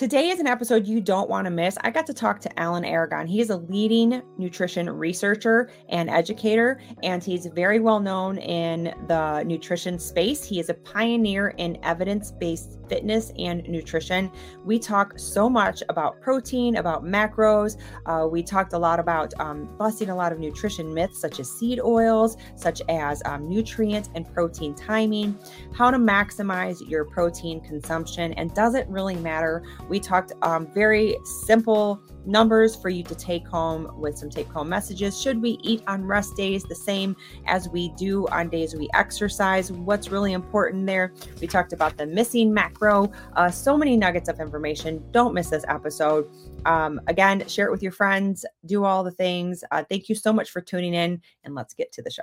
Today is an episode you don't want to miss. I got to talk to Alan Aragon. He is a leading nutrition researcher and educator, and he's very well known in the nutrition space. He is a pioneer in evidence based fitness and nutrition. We talk so much about protein, about macros. Uh, we talked a lot about um, busting a lot of nutrition myths, such as seed oils, such as um, nutrient and protein timing, how to maximize your protein consumption, and does it really matter? We talked um, very simple numbers for you to take home with some take home messages. Should we eat on rest days the same as we do on days we exercise? What's really important there? We talked about the missing macro. Uh, so many nuggets of information. Don't miss this episode. Um, again, share it with your friends, do all the things. Uh, thank you so much for tuning in, and let's get to the show.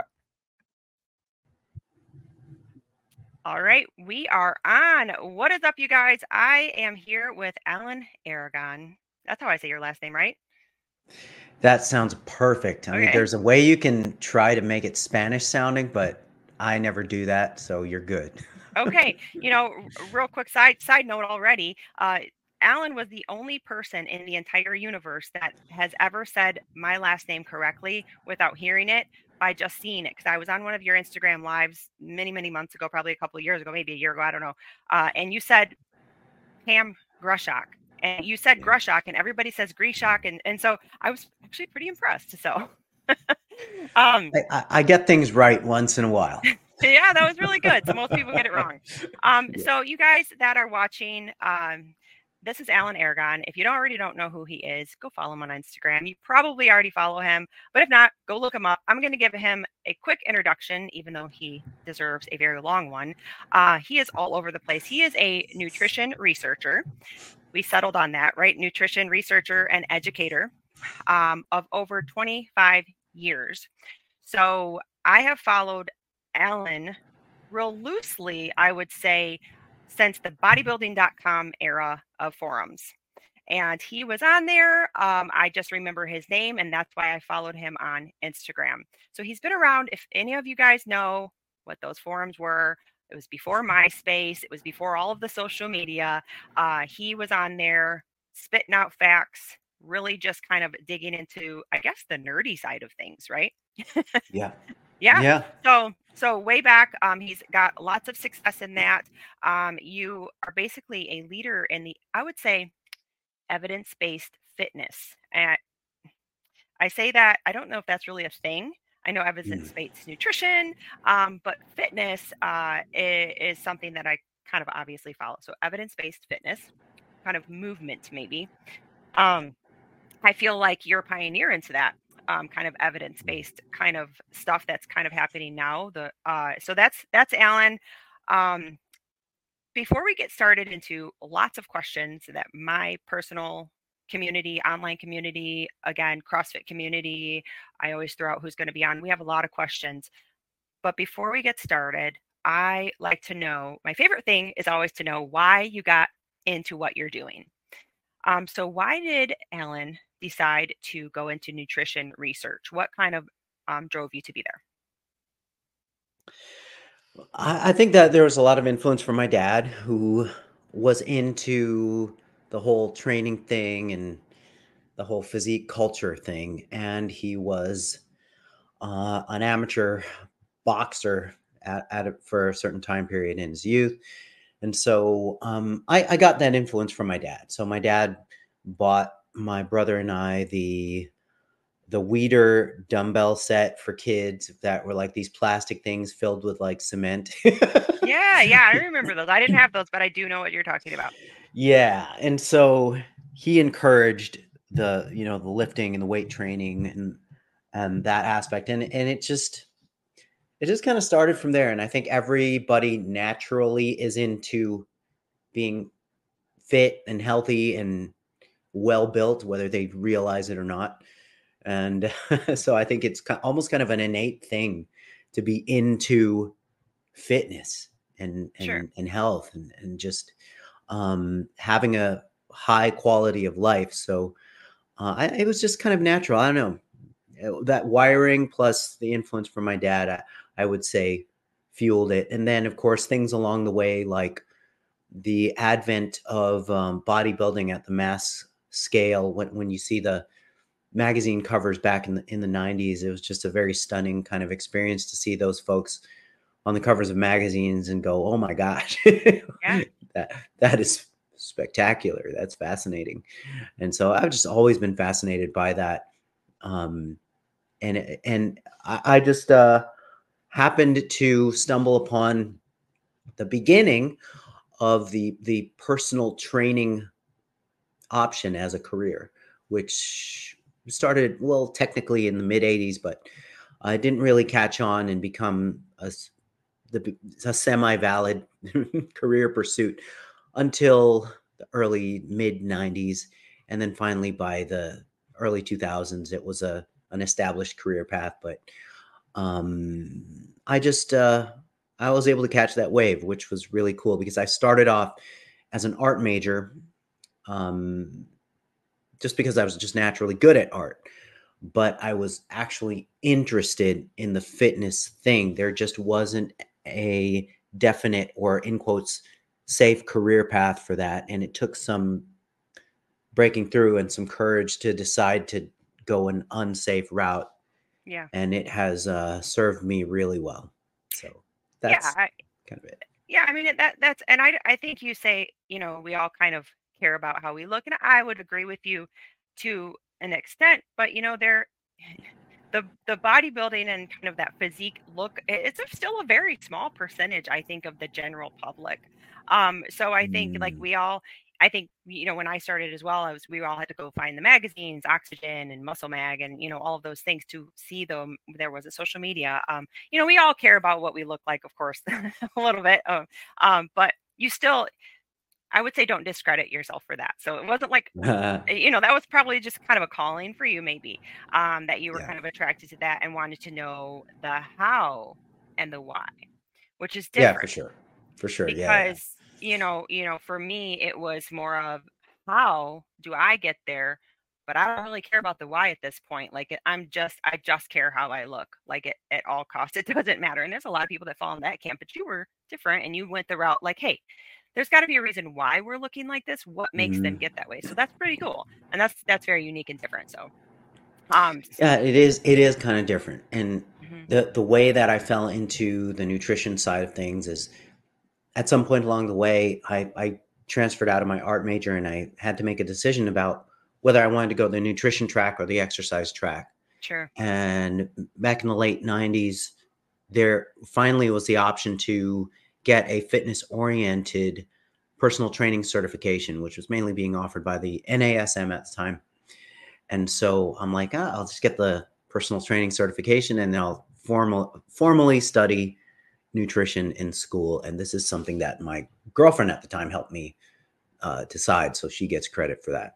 All right, we are on. What is up, you guys? I am here with Alan Aragon. That's how I say your last name, right? That sounds perfect. I okay. mean, there's a way you can try to make it Spanish sounding, but I never do that, so you're good. okay, you know, real quick side side note already. Uh, Alan was the only person in the entire universe that has ever said my last name correctly without hearing it by just seeing it because I was on one of your Instagram lives many, many months ago, probably a couple of years ago, maybe a year ago, I don't know. Uh, and you said Pam Grushak, and you said Grushak, and everybody says Grishak, and and so I was actually pretty impressed. So, um, I, I, get things right once in a while. yeah, that was really good. So most people get it wrong. Um, yeah. so you guys that are watching, um, this is Alan Aragon. If you don't already don't know who he is, go follow him on Instagram. You probably already follow him, but if not, go look him up. I'm going to give him a quick introduction, even though he deserves a very long one. Uh, he is all over the place. He is a nutrition researcher. We settled on that, right? Nutrition researcher and educator um, of over 25 years. So I have followed Alan real loosely, I would say, since the bodybuilding.com era of forums. And he was on there. Um, I just remember his name, and that's why I followed him on Instagram. So he's been around. If any of you guys know what those forums were, it was before MySpace, it was before all of the social media. Uh, he was on there spitting out facts, really just kind of digging into, I guess, the nerdy side of things, right? yeah. Yeah. Yeah. So so way back, um, he's got lots of success in that. Um, you are basically a leader in the, I would say, evidence-based fitness. And I say that I don't know if that's really a thing. I know mm. evidence-based mm. nutrition, um, but fitness uh, is, is something that I kind of obviously follow. So evidence-based fitness, kind of movement, maybe. Um, I feel like you're a pioneer into that um, kind of evidence based kind of stuff that's kind of happening now. The uh, so that's that's Alan. Um, before we get started into lots of questions that my personal community, online community, again, CrossFit community, I always throw out who's going to be on. We have a lot of questions. But before we get started, I like to know my favorite thing is always to know why you got into what you're doing. Um, so, why did Alan decide to go into nutrition research? What kind of um, drove you to be there? I, think that there was a lot of influence from my dad, who was into the whole training thing and the whole physique culture thing. And he was uh, an amateur boxer at, at it for a certain time period in his youth. And so um, I, I got that influence from my dad. So my dad bought my brother and I the the Weider dumbbell set for kids that were like these plastic things filled with like cement. yeah, yeah, I remember those. I didn't have those, but I do know what you're talking about. Yeah, and so he encouraged the you know the lifting and the weight training and and that aspect, and and it just it just kind of started from there. And I think everybody naturally is into being fit and healthy and well built, whether they realize it or not. And so I think it's almost kind of an innate thing to be into fitness and and, sure. and health and, and just um, having a high quality of life. So uh, I, it was just kind of natural. I don't know that wiring plus the influence from my dad. I, I would say fueled it. And then of course things along the way like the advent of um, bodybuilding at the mass scale when, when you see the magazine covers back in the in the 90s it was just a very stunning kind of experience to see those folks on the covers of magazines and go oh my gosh. Yeah. that that is spectacular. That's fascinating. And so i've just always been fascinated by that um and and i, I just uh happened to stumble upon the beginning of the the personal training option as a career which started well technically in the mid 80s but i didn't really catch on and become a, the, a semi-valid career pursuit until the early mid 90s and then finally by the early 2000s it was a an established career path but um i just uh i was able to catch that wave which was really cool because i started off as an art major um just because I was just naturally good at art. But I was actually interested in the fitness thing. There just wasn't a definite or in quotes safe career path for that. And it took some breaking through and some courage to decide to go an unsafe route. Yeah. And it has uh, served me really well. So that's yeah, I, kind of it. Yeah, I mean that that's and I I think you say, you know, we all kind of care about how we look. And I would agree with you to an extent, but you know, there the the bodybuilding and kind of that physique look, it's a, still a very small percentage, I think, of the general public. Um, so I think mm. like we all I think you know when I started as well, I was we all had to go find the magazines, Oxygen and Muscle Mag, and you know all of those things to see them. There was a social media. Um, you know we all care about what we look like, of course, a little bit. Uh, um, but you still I would say don't discredit yourself for that. So it wasn't like, you know, that was probably just kind of a calling for you, maybe, um, that you were yeah. kind of attracted to that and wanted to know the how and the why, which is different. Yeah, for sure. For sure. Because, yeah, yeah. you know, you know, for me, it was more of how do I get there? But I don't really care about the why at this point. Like I'm just, I just care how I look. Like it at all costs, it doesn't matter. And there's a lot of people that fall in that camp, but you were different and you went the route like, hey, there's got to be a reason why we're looking like this. What makes mm-hmm. them get that way? So that's pretty cool, and that's that's very unique and different. So, um, yeah, it is. It is kind of different, and mm-hmm. the the way that I fell into the nutrition side of things is, at some point along the way, I I transferred out of my art major, and I had to make a decision about whether I wanted to go the nutrition track or the exercise track. Sure. And back in the late '90s, there finally was the option to get a fitness oriented personal training certification, which was mainly being offered by the NASM at the time. And so I'm like, ah, I'll just get the personal training certification and then I'll formal formally study nutrition in school. And this is something that my girlfriend at the time helped me uh, decide. So she gets credit for that.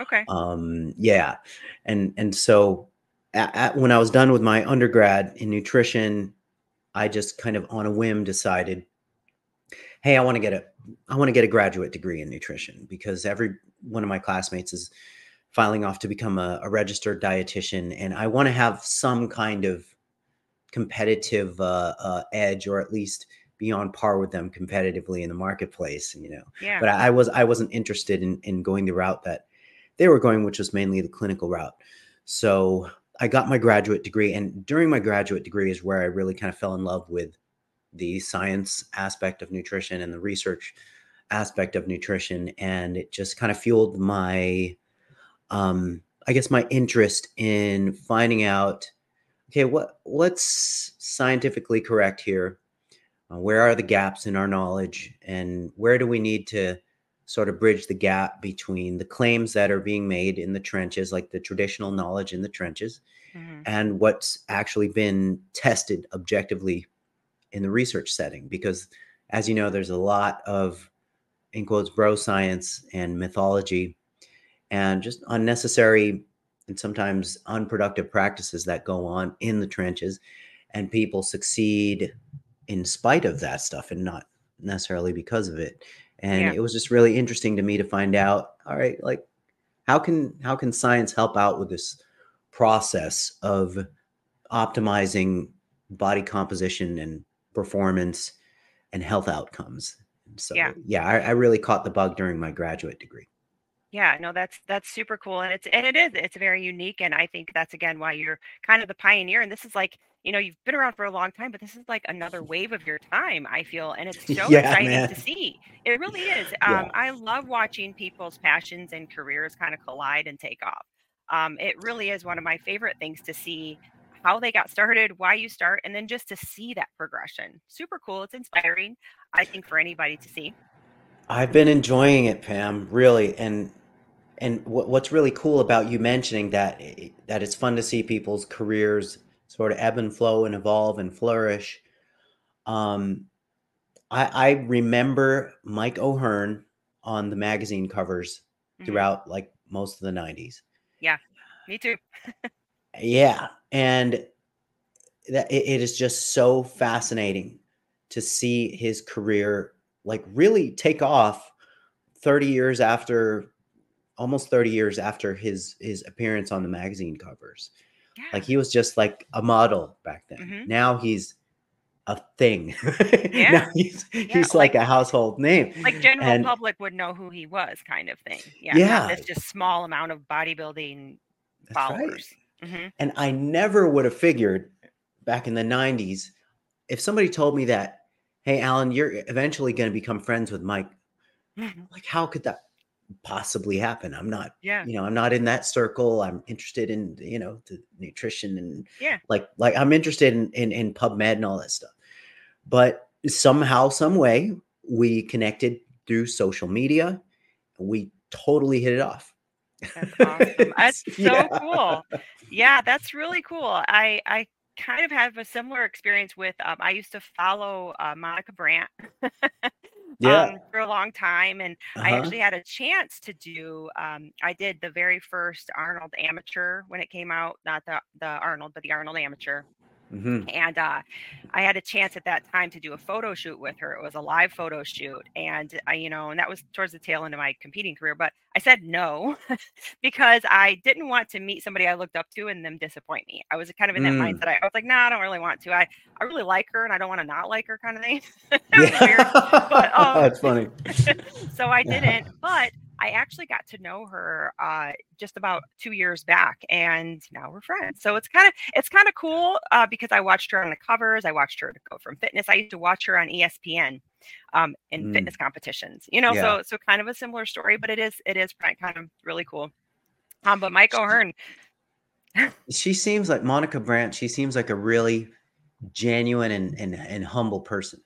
Okay. Um, yeah. And, and so at, at, when I was done with my undergrad in nutrition, I just kind of on a whim decided hey, I want to get a I want to get a graduate degree in nutrition because every one of my classmates is filing off to become a, a registered dietitian, and I want to have some kind of competitive uh, uh, edge, or at least be on par with them competitively in the marketplace. You know, yeah. but I, I was I wasn't interested in in going the route that they were going, which was mainly the clinical route. So I got my graduate degree, and during my graduate degree is where I really kind of fell in love with the science aspect of nutrition and the research aspect of nutrition and it just kind of fueled my um i guess my interest in finding out okay what what's scientifically correct here uh, where are the gaps in our knowledge and where do we need to sort of bridge the gap between the claims that are being made in the trenches like the traditional knowledge in the trenches mm-hmm. and what's actually been tested objectively in the research setting because as you know there's a lot of in quotes bro science and mythology and just unnecessary and sometimes unproductive practices that go on in the trenches and people succeed in spite of that stuff and not necessarily because of it and yeah. it was just really interesting to me to find out all right like how can how can science help out with this process of optimizing body composition and performance and health outcomes. so Yeah. yeah, I, I really caught the bug during my graduate degree. Yeah, no, that's that's super cool, and it's and it is it's very unique, and I think that's again why you're kind of the pioneer. And this is like you know you've been around for a long time, but this is like another wave of your time. I feel, and it's so Yeah, exciting man. to see. It really is. Yeah. Um, I love watching people's passions and careers kind of collide and take off. Um, it really is one of my favorite things to see how they got started, why you start, and then just to see that progression. Super cool. It's inspiring, I think, for anybody to see. I've been enjoying it, Pam, really, and and what, what's really cool about you mentioning that that it's fun to see people's careers sort of ebb and flow and evolve and flourish. Um, I, I remember Mike O'Hearn on the magazine covers Mhm. throughout like most of the 90s. Yeah, Me too. Yeah, and that it, it is just so fascinating to see his career like really take off 30 years after almost 30 years after his his appearance on the magazine covers. Yeah. Like he was just like a model back then. Mhm. Now he's a thing. Yeah. now he's he's like, like- a household name. like general And- public would know who he was kind of thing yeah Yeah. this just small amount of bodybuilding That's right. Followers hmm And I never would have figured back in the 90s if somebody told me that, hey, Alan, you're eventually going to become friends with Mike. Like, how could that possibly happen? I'm not, yeah you know, I'm not in that circle. I'm interested in, you know, the nutrition and Yeah. like, like I'm interested in, in, in PubMed and all that stuff. But somehow, some way, we connected through social media. We totally hit it off. that's awesome that's so Yeah. cool yeah that's really cool i i kind of have a similar experience with um, i used to follow uh, monica brandt Yeah. um, for a long time and I Uh-huh. actually had a chance to do. Um, I did the very first Arnold Amateur when it came out, not the the Arnold, but the Arnold Amateur. Mhm. and uh, I had a chance at that time to do a photo shoot with her. It was a live photo shoot, and I, you know, and that was towards the tail end of my competing career. But I said no because I didn't want to meet somebody I looked up to and them disappoint me. I was kind of in that Mm. mindset. I, I was like, no, I don't really want to. I, I really like her, and I don't want to not like her, kind of thing. Weird. But, um, That's funny. so I didn't, but I actually got to know her uh, just about two years back, and now we're friends. So it's kind of it's kind of cool uh, because I watched her on the covers. I watched her go from fitness. I used to watch her on ESPN um, in Mm. fitness competitions. You know, Yeah. so so kind of a similar story, but it is it is kind kind of really cool. Um, but Mike O'Hearn, She seems like Monica Brandt. She seems like a really genuine and and, and humble person.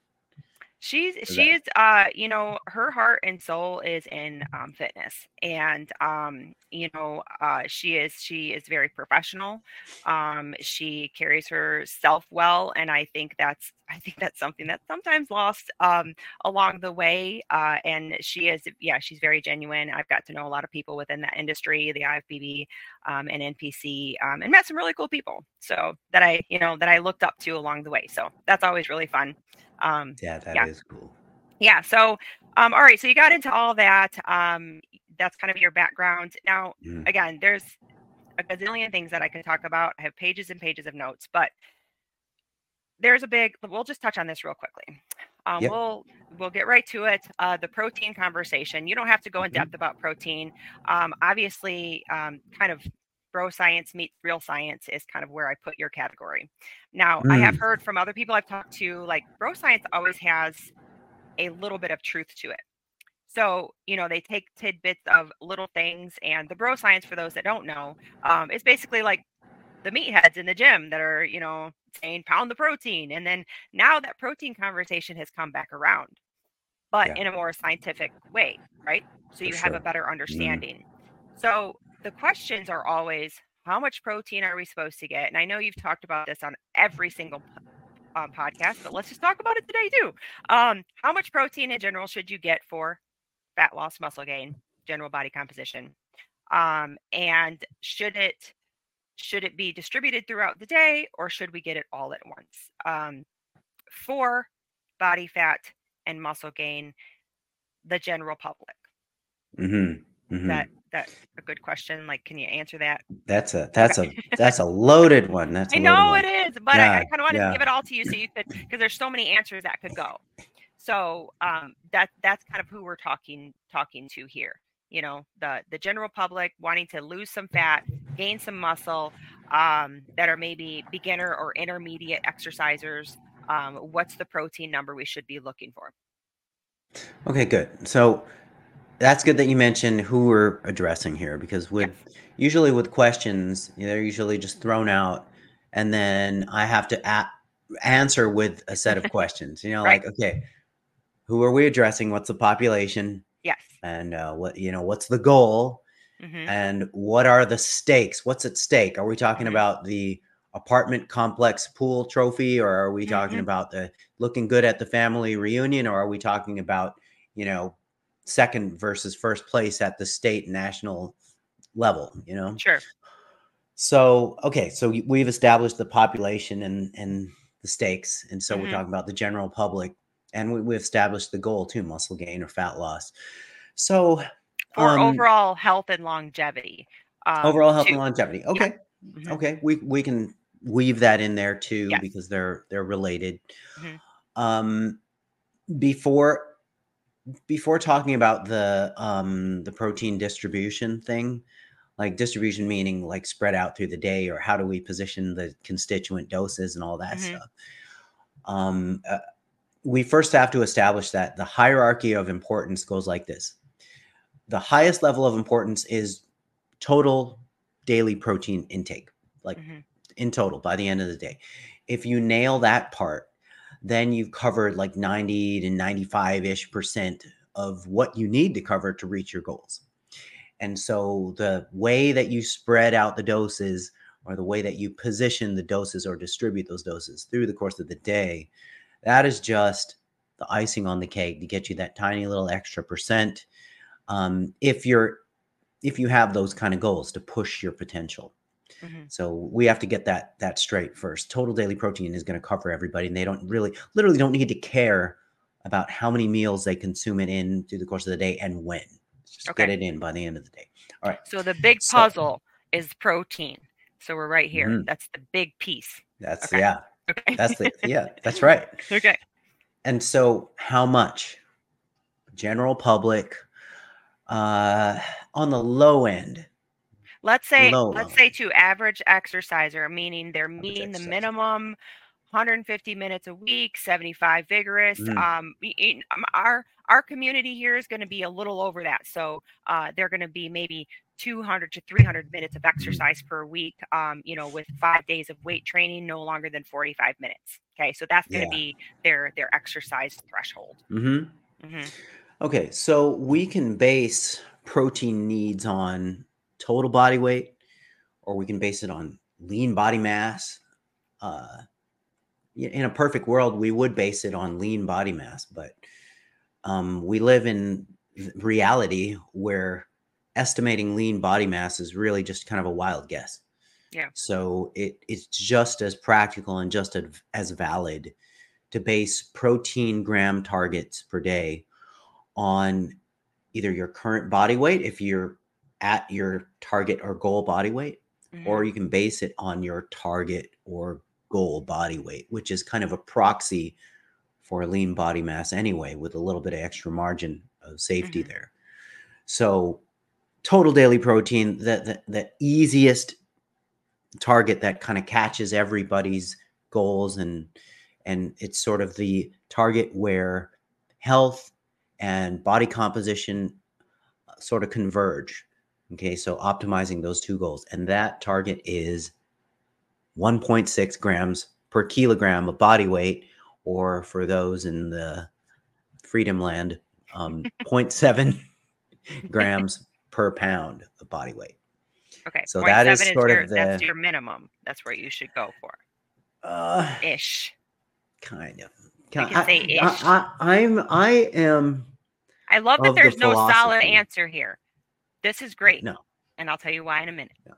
She's she's uh you know her heart and soul is in um, fitness and um you know uh she is she is very professional um she carries herself well and I think that's I think that's something that's sometimes lost um along the way uh and she is yeah she's very genuine I've got to know a lot of people within that industry the IFBB um, and NPC um, and met some really cool people so that I you know that I looked up to along the way so that's always really fun um Yeah, that is Yeah. cool. yeah so um all right so you got into all that um that's kind of your background now Mm. again there's a gazillion things that i could talk about i have pages and pages of notes but there's a big we'll just touch on this real quickly um, Yep. we'll we'll get right to it uh, the protein conversation you don't have to go in Mhm. depth about protein um, obviously um, kind of bro science meets real science is kind of where i put your category now i have Mm. heard from other people i've talked to like bro science always has a little bit of truth to it. So, you know, they take tidbits of little things, and the bro science, for those that don't know, um, is basically like the meatheads in the gym that are, you know, saying pound the protein. And then now that protein conversation has come back around, but Yeah. in a more scientific way, right? So For you have a better understanding. So the questions are always how much protein are we supposed to get? And I know you've talked about this on every single um, podcast, but let's just talk about it today too. Um, how much protein in general should you get for fat loss, muscle gain, general body composition? Um, and should it should it be distributed throughout the day, or should we get it all at once? Um, for body fat and muscle gain, the general public. Mhm. Mhm. That that a good question. Like, can you answer that? That's a that's a that's a loaded one. That's I know it one. is, but I, I kind of wanted yeah. to give it all to you so you could, because there's so many answers that could go. So um, that that's kind of who we're talking talking to here. You know, the the general public wanting to lose some fat, gain some muscle, um, that are maybe beginner or intermediate exercisers. Um, what's the protein number we should be looking for? Okay, good. So that's good that you mentioned who we're addressing here because with yes. usually with questions, they're usually just thrown out, and then I have to a- answer with a set of questions. You know, right. like okay, who are we addressing? What's the population? Yes. And uh, what you know, what's the goal? Mm-hmm. And what are the stakes? What's at stake? Are we talking mm-hmm. about the apartment complex pool trophy, or are we talking mm-hmm. about the looking good at the family reunion, or are we talking about you know second versus first place at the state national level? You know, sure. So okay, so we've established the population and and the stakes, and so we're mm-hmm. talking about the general public and we, we established the goal too muscle gain or fat loss so for um, overall health and longevity um, overall health too. and longevity okay yeah. mm-hmm. okay we we can weave that in there too yes. because they're they're related mm-hmm. um before before talking about the um the protein distribution thing like distribution meaning like spread out through the day or how do we position the constituent doses and all that mm-hmm. stuff um uh, we first have to establish that the hierarchy of importance goes like this. The highest level of importance is total daily protein intake like mm-hmm. in total by the end of the day. If you nail that part then you've covered like 90 to 95 ish percent of what you need to cover to reach your goals. And so the way that you spread out the doses or the way that you position the doses or distribute those doses through the course of the day that is just the icing on the cake to get you that tiny little extra percent. Um, if you're if you have those kind of goals to push your potential. Mm-hmm. So we have to get that that straight first. Total daily protein is going to cover everybody, and they don't really, literally, don't need to care about how many meals they consume it in through the course of the day and when. Just okay. get it in by the end of the day. All right. So the big puzzle so, is protein. So we're right here. Mm-hmm. That's the big piece. That's okay. yeah. Okay. That's the yeah, that's right. Okay. And so how much? General public uh on the low end. Let's say low, let's say to average exerciser, meaning they're meeting the minimum 150 minutes a week, 75 vigorous. Mm. Um, um, our our community here is going to be a little over that, so uh, they're going to be maybe 200 to 300 minutes of exercise per week. Um, you know, with five days of weight training, no longer than 45 minutes. Okay, so that's going to yeah. be their their exercise threshold. Mm-hmm. Mm-hmm. Okay, so we can base protein needs on total body weight, or we can base it on lean body mass. Uh, in a perfect world, we would base it on lean body mass, but um, we live in reality where estimating lean body mass is really just kind of a wild guess. Yeah. So it it's just as practical and just as, valid to base protein gram targets per day on either your current body weight if you're at your target or goal body weight mm-hmm. or you can base it on your target or goal body weight, which is kind of a proxy for lean body mass anyway, with a little bit of extra margin of safety mm-hmm. there. So, total daily protein, the, the, the easiest target that kind of catches everybody's goals and and it's sort of the target where health and body composition uh, sort of converge. Okay so optimizing those two goals and that target is 1.6 grams per kilogram of body weight, or for those in the freedom land, um, 0.7 grams per pound of body weight. Okay. So that is sort your, of the, that's your minimum. That's where you should go for. Uh, ish. Kind of. Kind, can say ish. I, I, I'm. I am. I love that there's the no solid answer here. This is great. No. And I'll tell you why in a minute. No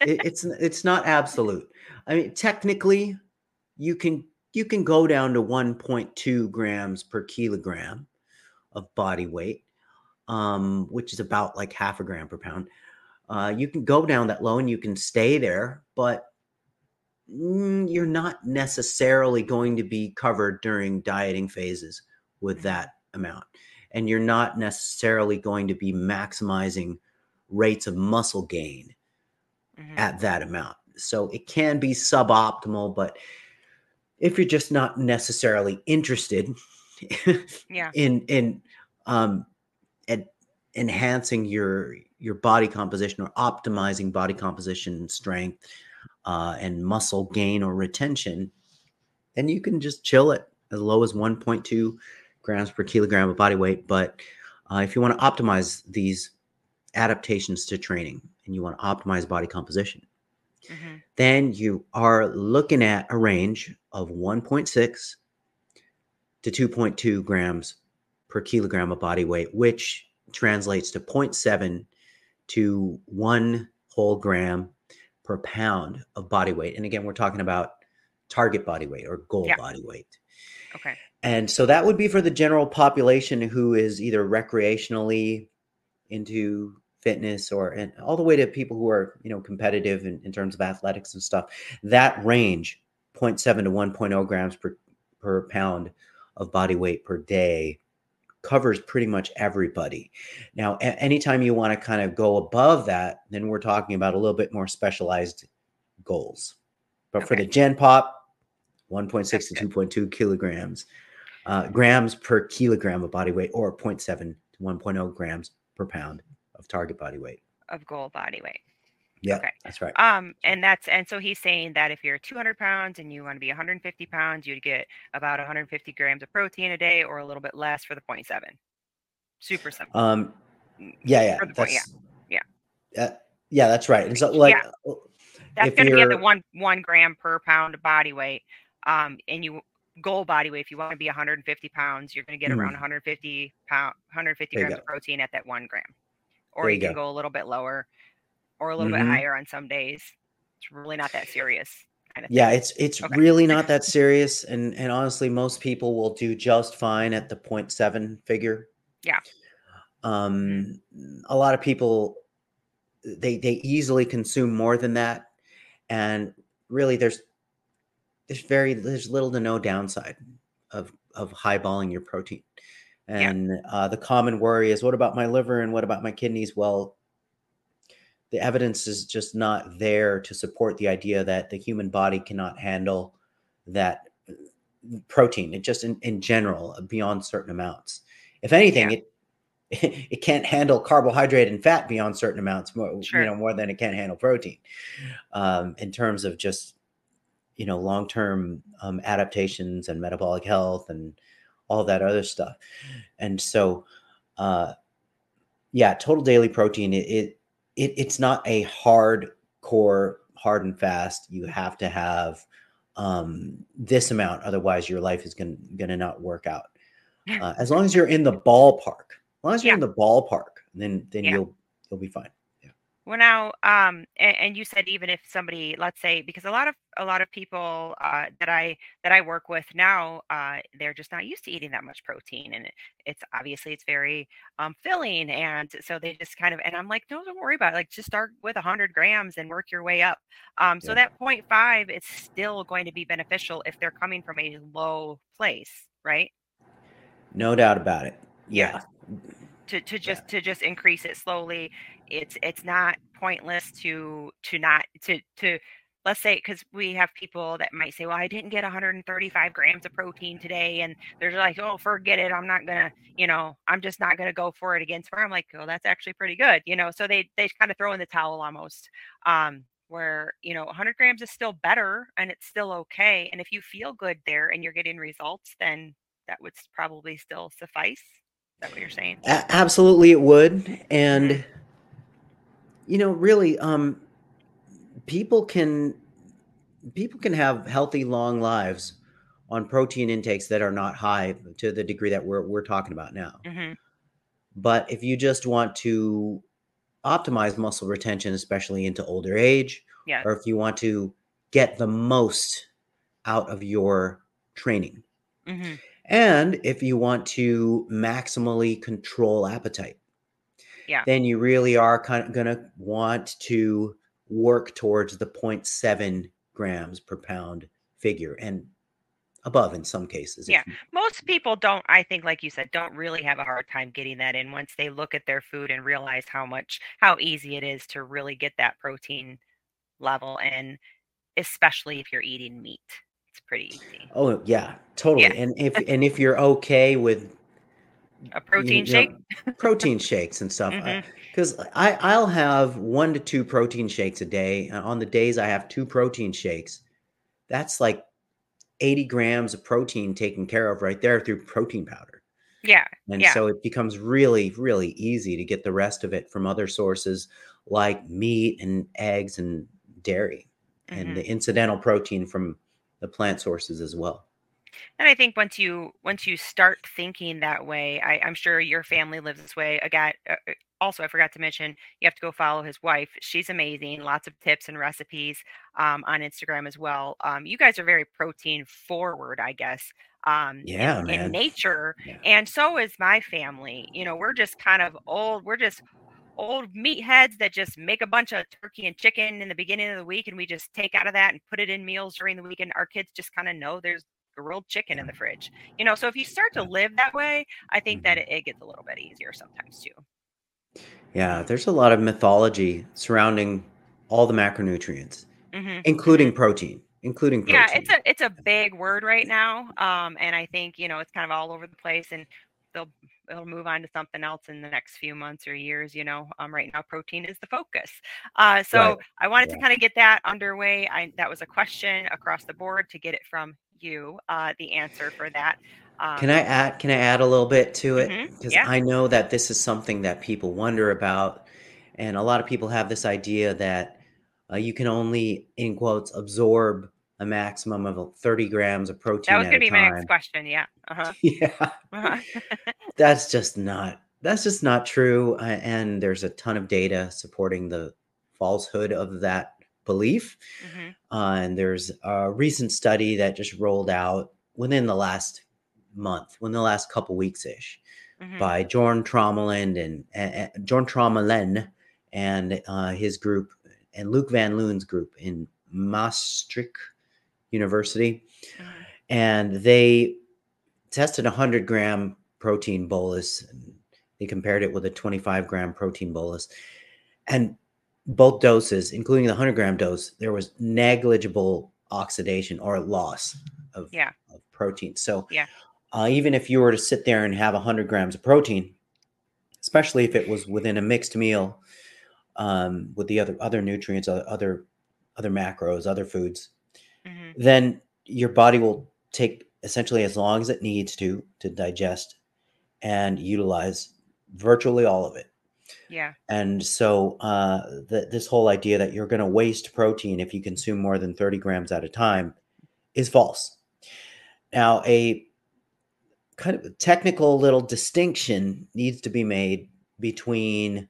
it, it's it's not absolute. I mean, technically, you can you can go down to 1.2 grams per kilogram of body weight, um, which is about like half a gram per pound. Uh, you can go down that low and you can stay there, but you're not necessarily going to be covered during dieting phases with that amount. And you're not necessarily going to be maximizing rates of muscle gain Mhm. at that amount. So it can be suboptimal, but if you're just not necessarily interested Yeah. in in um en- enhancing your your body composition or optimizing body composition strength uh, and muscle gain or retention then you can just chill it as low as 1.2 grams per kilogram of body weight but uh, if you want to optimize these adaptations to training and you want to optimize body composition Mhm. then you are looking at a range of 1.6 to 2.2 grams per kilogram of body weight, which translates to 0.7 to 1 whole gram per pound of body weight. And again, we're talking about target body weight or goal Yeah. body weight. Okay. And so that would be for the general population who is either recreationally into fitness or and all the way to people who are, you know, competitive in, in terms of athletics and stuff. That range, 0.7 to 1.0 grams per, per pound of body weight per day covers pretty much everybody. Now, a- anytime you want to kind of go above that, then we're talking about a little bit more specialized goals. But for the Gen Pop, 1.6 to 2.2 kilograms, uh, grams per kilogram of body weight, or 0.7 to 1.0 grams per pound of target body weight. Of goal body weight. Yeah, Okay. that's right. Um, and that's and so he's saying that if you're 200 pounds and you want to be 150 pounds, you'd get about 150 grams of protein a day, or a little bit less for the 0.7. Super simple. Um, yeah, yeah, the point, yeah, that's, uh, yeah, that's right. And so, like, Yeah. uh, That's going to be at the one one gram per pound of body weight. Um, and you goal body weight. If you want to be 150 pounds, you're going to get around Mhm. 150 pound 150 There grams go. of protein at that one gram. Or There you, you can go. go a little bit lower, or a little Mhm. bit higher on some days. It's really not that serious. Kind of yeah, it's it's Okay. really not that serious, and and honestly, most people will do just fine at the 0.7 figure. Yeah. Um, a lot of people they they easily consume more than that, and really, there's there's very there's little to no downside of of highballing your protein. And uh, the common worry is, what about my liver and what about my kidneys? Well, the evidence is just not there to support the idea that the human body cannot handle that uh, protein. It just in, in general uh, beyond certain amounts. If anything, it it can't handle carbohydrate and fat beyond certain amounts more Sure. you know more than it can handle protein um, in terms of just you know long-term um, adaptations and metabolic health and all that other stuff and so uh yeah total daily protein it, it, it it's not a hard core hard and fast you have to have um this amount otherwise your life is gonna gonna not work out uh, as long as you're in the ballpark as long as you're Yeah. in the ballpark then then Yeah. you'll you'll be fine Well, now, um, and, and you said even if somebody, let's say, because a lot of a lot of people uh, that I that I work with now, uh, they're just not used to eating that much protein, and it, it's obviously it's very um, filling, and so they just kind of, and I'm like, no, don't worry about it. Like, just start with 100 grams and work your way up. Um, so Yeah. that 0.5 is still going to be beneficial if they're coming from a low place, right? no doubt about it yeah Yes. to to just to just increase it slowly it's it's not pointless to to not to to let's say because we have people that might say well i didn't get 135 grams of protein today and they're like oh forget it i'm not gonna you know i'm just not gonna go for it again tomorrow. I'm like oh that's actually pretty good you know so they they kind of throw in the towel almost um where you know 100 grams is still better and it's still okay and if you feel good there and you're getting results then that would probably still suffice. Is that what you're saying? Absolutely it would and Mhm. You know really um people can people can have healthy long lives on protein intakes that are not high to the degree that we're we're talking about now. Hmm but if you just want to optimize muscle retention especially into older age Yeah. or if you want to get the most out of your training. Hmm and if you want to maximally control appetite Yeah. then you really are kind of going to want to work towards the 0.7 grams per pound figure and above in some cases. Yeah. Most people don't, I think, like you said, don't really have a hard time getting that in once they look at their food and realize how much, how easy it is to really get that protein level and especially if you're eating meat. It's pretty easy. Oh yeah, totally. Yeah. And if and if you're okay with a protein you, shake, know, protein shakes and stuff, because mm-hmm. I I'll have one to two protein shakes a day. On the days I have two protein shakes, that's like 80 grams of protein taken care of right there through protein powder. Yeah. And yeah. so it becomes really, really easy to get the rest of it from other sources like meat and eggs and dairy mm-hmm. and the incidental protein from the plant sources as well and i think once you once you start thinking that way I, am sure your family lives this way. Again uh, uh, also i forgot to mention you have to go follow his wife. She's amazing lots of tips and recipes um, on instagram as well. Um, you guys are very protein forward i guess um yeah in, in nature yeah. and so is my family. You know we're just kind of old we're just old meatheads that just make a bunch of turkey and chicken in the beginning of the week and we just take out of that and put it in meals during the week and our kids just kind of know there's grilled chicken in the fridge you know so if you start to live that way i think that mm-hmm. it, it gets a little bit easier sometimes too yeah there's a lot of mythology surrounding all the macronutrients mm-hmm. including protein including protein. yeah it's a it's a big word right now um and i think you know it's kind of all over the place and they'll it'll move on to something else in the next few months or years you know um, right now protein is the focus uh, so right. i wanted yeah. to kind of get that underway I, that was a question across the board to get it from you uh, the answer for that um, can i add can i add a little bit to it because mm-hmm. yeah. i know that this is something that people wonder about and a lot of people have this idea that uh, you can only in quotes absorb a maximum of 30 grams of protein. That was going to be my next question. Yeah. Uh-huh. Yeah. Uh-huh. that's just not that's just not true. Uh, and there's a ton of data supporting the falsehood of that belief. Mm-hmm. Uh, and there's a recent study that just rolled out within the last month, within the last couple weeks ish, mm-hmm. by Jorn Trommelen and uh, Jorn Trommelen and uh, his group and Luc Van Loon's group in Maastricht University, mm-hmm. and they tested a hundred gram protein bolus. And they compared it with a 25 gram protein bolus, and both doses, including the 100 gram dose, there was negligible oxidation or loss of, yeah. of protein. So, yeah. Uh, even if you were to sit there and have 100 grams of protein, especially if it was within a mixed meal um, with the other other nutrients, other other macros, other foods, mm-hmm. then your body will take essentially as long as it needs to to digest and utilize virtually all of it. Yeah. And so uh, this whole idea that you're going to waste protein if you consume more than 30 grams at a time is false. Now, a kind of technical little distinction needs to be made between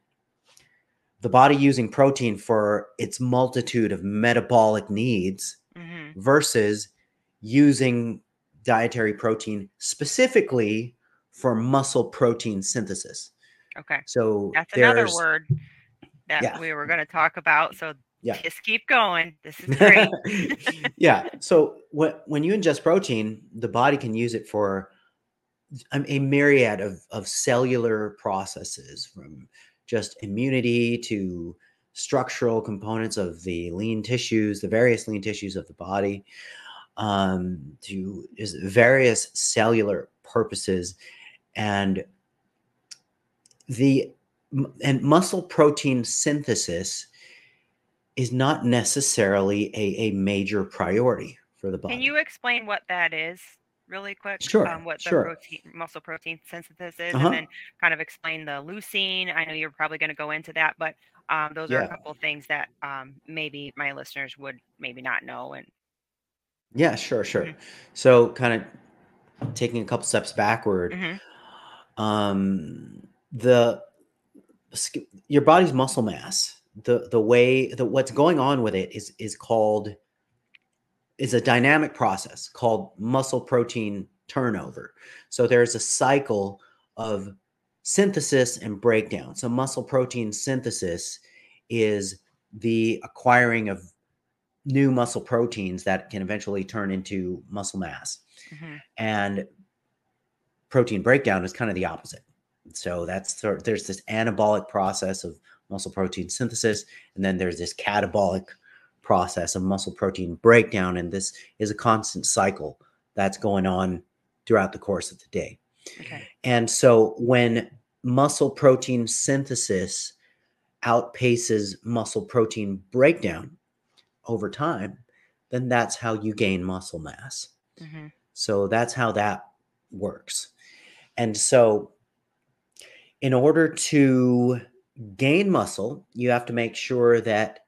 the body using protein for its multitude of metabolic needs mm-hmm. versus using dietary protein specifically for muscle protein synthesis. Okay. So that's another word that yeah. we were going to talk about. So yeah. just keep going. This is great. yeah. So when when you ingest protein, the body can use it for a myriad of, of cellular processes from just immunity to structural components of the lean tissues, the various lean tissues of the body, um, to various cellular purposes, and the and muscle protein synthesis is not necessarily a, a major priority for the body. Can you explain what that is? really quick? Sure. Um, what the sure. protein, muscle protein synthesis is, uh-huh. and then kind of explain the leucine. I know you're probably going to go into that, but um, those yeah. are a couple things that um, maybe my listeners would maybe not know. And yeah, sure, sure. Mm-hmm. So, kind of taking a couple steps backward, mm-hmm. um, the your body's muscle mass, the the way that what's going on with it is is called is a dynamic process called muscle protein turnover. So there's a cycle of synthesis and breakdown. So, muscle protein synthesis is the acquiring of new muscle proteins that can eventually turn into muscle mass. hmm and protein breakdown is kind of the opposite. So that's there's this anabolic process of muscle protein synthesis, and then there's this catabolic process of muscle protein breakdown, and this is a constant cycle that's going on throughout the course of the day. Okay. And so when muscle protein synthesis outpaces muscle protein breakdown over time, then that's how you gain muscle mass. hmm So that's how that works. And so, in order to gain muscle, you have to make sure that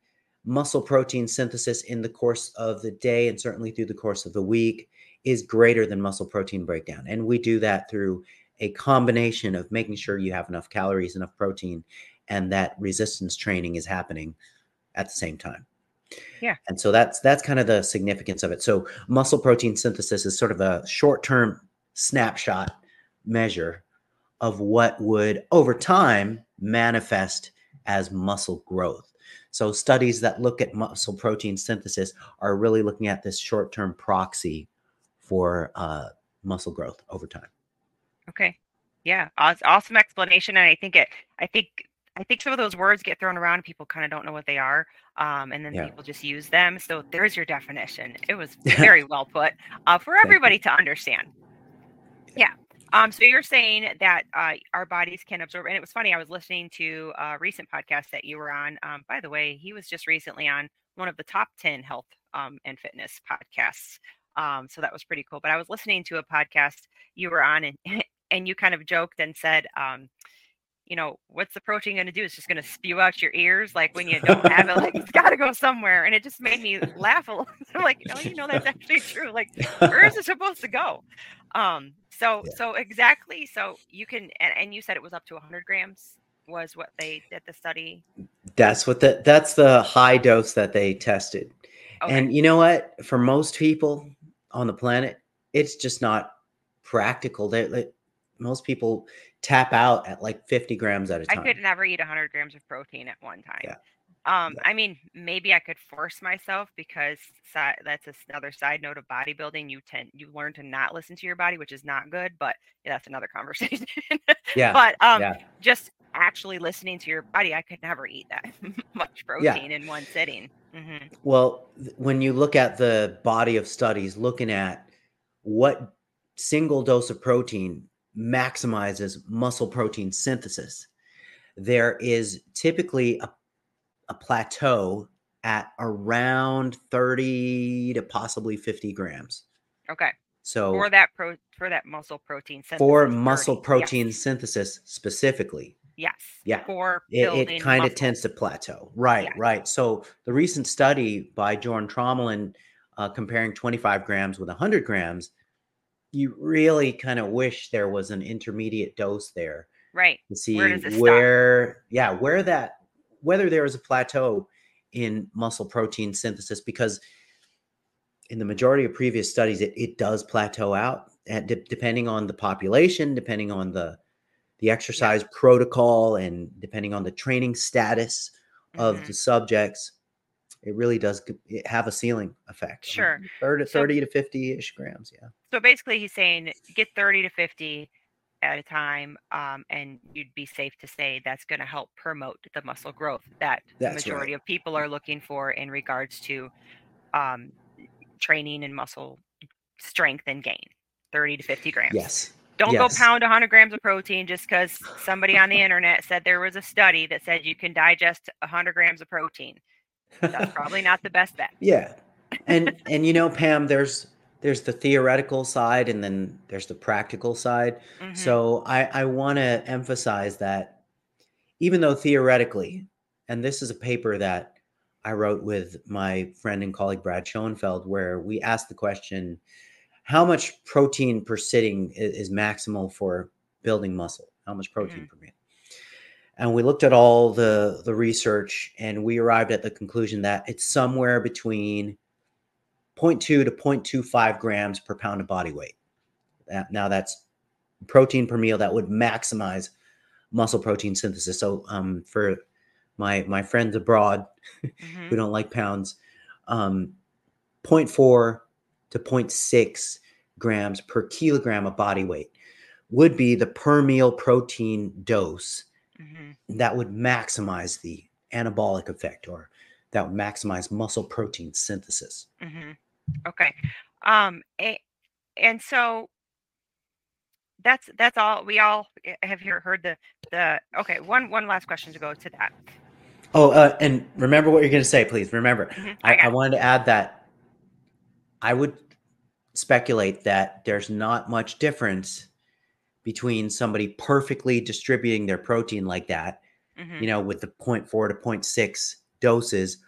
muscle protein synthesis in the course of the day and certainly through the course of the week is greater than muscle protein breakdown. And we do that through a combination of making sure you have enough calories, enough protein, and that resistance training is happening at the same time. Yeah. And so that's that's kind of the significance of it. So muscle protein synthesis is sort of a short-term snapshot measure of what would over time manifest as muscle growth. So studies that look at muscle protein synthesis are really looking at this short-term proxy for uh, muscle growth over time. Okay. Yeah. Awesome explanation. And I think it, I think, I think some of those words get thrown around and people kind of don't know what they are. Um, and then Yeah. people just use them. So there's your definition. It was very well put uh, for everybody to understand. Yeah. Um, so you're saying that uh, our bodies can absorb, and it was funny. I was listening to a recent podcast that you were on. Um, by the way, he was just recently on one of the top 10 health um, and fitness podcasts. Um, so that was pretty cool. But I was listening to a podcast you were on, and and you kind of joked and said, um, you know, what's the protein going to do? It's just going to spew out your ears, like when you don't have it. Like it's got to go somewhere, and it just made me laugh a little. I'm like, oh, you know, that's actually true. Like, where is it supposed to go? Um, so Yeah. so exactly. So you can, and, and you said it was up to 100 grams was what they did the study. That's what the that's the high dose that they tested. Okay. And you know what? For most people on the planet, it's just not practical. They, most people tap out at like 50 grams at a time. I could never eat 100 grams of protein at one time. Yeah. Um, Yeah. I mean, maybe I could force myself because si- that's another side note of bodybuilding. You tend you learn to not listen to your body, which is not good. But yeah, that's another conversation. yeah. but um, yeah. just actually listening to your body, I could never eat that much protein in one sitting. hmm Well, th- when you look at the body of studies looking at what single dose of protein maximizes muscle protein synthesis, there is typically a, a plateau at around 30 to possibly 50 grams. Okay. So For that pro for that muscle protein synthesis. for 30, muscle yes, protein synthesis specifically, Yes. Yeah. For it, it kind of tends to plateau. Right, Yeah. right. So the recent study by Jordan Trommelen uh, comparing 25 grams with 100 grams, you really kind of wish there was an intermediate dose there Right. to see Where does it stop? where, yeah, where that, whether there is a plateau in muscle protein synthesis, because in the majority of previous studies, it, it does plateau out, and de- depending on the population, depending on the the exercise protocol, and depending on the training status of Mhm. the subjects, it really does have a ceiling effect. of Sure. 30, So- 30 to 50 ish grams. Yeah. So basically, he's saying get 30 to 50 at a time, um, and you'd be safe to say that's going to help promote the muscle growth that the That's right. majority of people are looking for in regards to um, training and muscle strength and gain. 30 to 50 grams. Yes. Don't yes. go pound 100 grams of protein just because somebody on the internet said there was a study that said you can digest 100 grams of protein. That's probably not the best bet. Yeah. And and you know, Pam, there's there's the theoretical side and then there's the practical side. Mhm. So I, I want to emphasize that even though theoretically, and this is a paper that I wrote with my friend and colleague Brad Schoenfeld, where we asked the question, how much protein per sitting i- is, maximal for building muscle? How much protein per meal? And we looked at all the the research and we arrived at the conclusion that it's somewhere between 0.2 to 0.25 grams per pound of body weight. Now that's protein per meal that would maximize muscle protein synthesis. So um, for my my friends abroad Mhm. who don't like pounds, um, 0.4 to 0.6 grams per kilogram of body weight would be the per meal protein dose hmm that would maximize the anabolic effect or that would maximize muscle protein synthesis. hmm Okay. Um, a- and so that's that's all. We all have here heard the the. Okay, one one last question to go to that. Oh, uh, and remember what you're going to say, please. Remember, Mhm, I, got I wanted to add that I would speculate that there's not much difference between somebody perfectly distributing their protein like that, Mhm, you know, with the 0.4 to 0.6 doses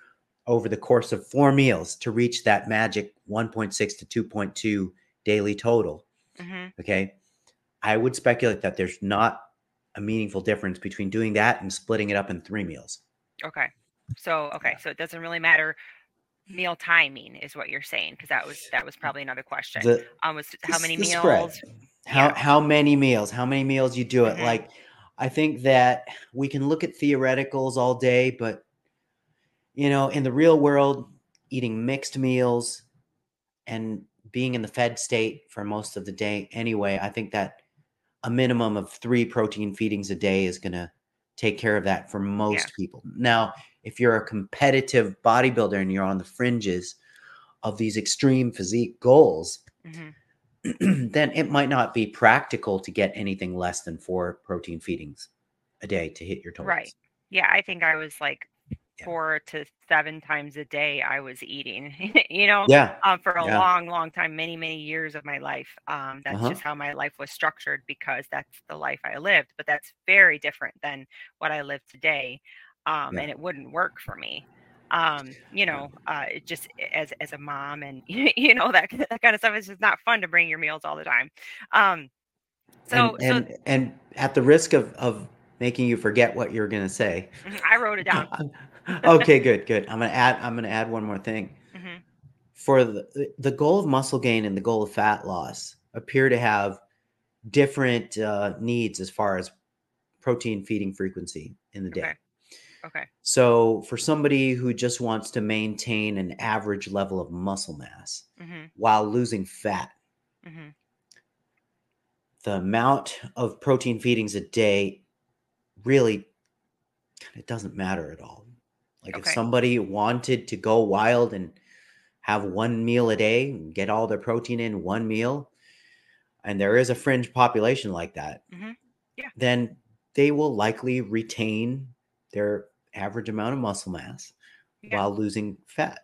over the course of four meals to reach that magic 1.6 to 2.2 daily total. mhm. Okay. I would speculate that there's not a meaningful difference between doing that and splitting it up in three meals. Okay. So okay, so it doesn't really matter meal timing is what you're saying because that was that was probably another question. The, Um, was how many the spread. meals? how Yeah. how many meals how many meals you do it Mhm. like i think that we can look at theoreticals all day but you know in the real world eating mixed meals and being in the fed state for most of the day anyway i think that a minimum of three protein feedings a day is going to take care of that for most people now if you're a competitive bodybuilder and you're on the fringes of these extreme physique goals hmm then it might not be practical to get anything less than four protein feedings a day to hit your totals. Right. Yeah, I think I was like Yeah. four to seven times a day I was eating. you know, Yeah. um, for a Yeah. long, long time, many, many years of my life. Um, that's Uh-huh. just how my life was structured because that's the life I lived. But that's very different than what I live today, um, Yeah. and it wouldn't work for me. Um, you know, uh, just as as a mom and you know that that kind of stuff is just not fun to bring your meals all the time. Um, so and so and, and at the risk of of making you forget what you're gonna say. mhm, I wrote it down. Okay, good, good. I'm gonna add I'm gonna add one more thing. hmm For the the goal of muscle gain and the goal of fat loss appear to have different uh, needs as far as protein feeding frequency in the day. Okay. Okay. So, for somebody who just wants to maintain an average level of muscle mass hmm while losing fat, hmm the amount of protein feedings a day really it doesn't matter at all. Like if somebody wanted to go wild and have one meal a day and get all their protein in one meal, and there is a fringe population like that, Mhm. Yeah. then they will likely retain their average amount of muscle mass Yeah. while losing fat.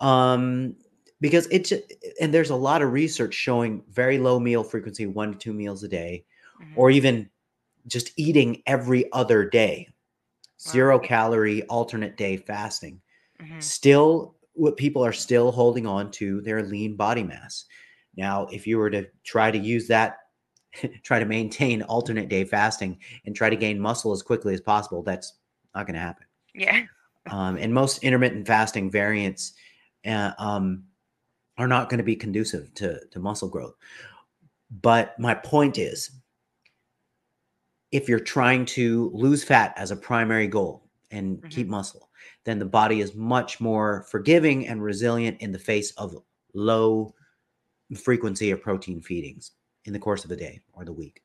Um, because it's and there's a lot of research showing very low meal frequency, one to two meals a day, Mhm. or even just eating every other day, zero calorie alternate day fasting. Mhm. Still, what people are still holding on to their lean body mass. Now, if you were to try to use that, try to maintain alternate day fasting and try to gain muscle as quickly as possible, that's not going to happen Yeah. um, and most intermittent fasting variants uh, um, are not going to be conducive to, to muscle growth. But my point is, if you're trying to lose fat as a primary goal and Mhm. keep muscle, then the body is much more forgiving and resilient in the face of low frequency of protein feedings in the course of the day or the week.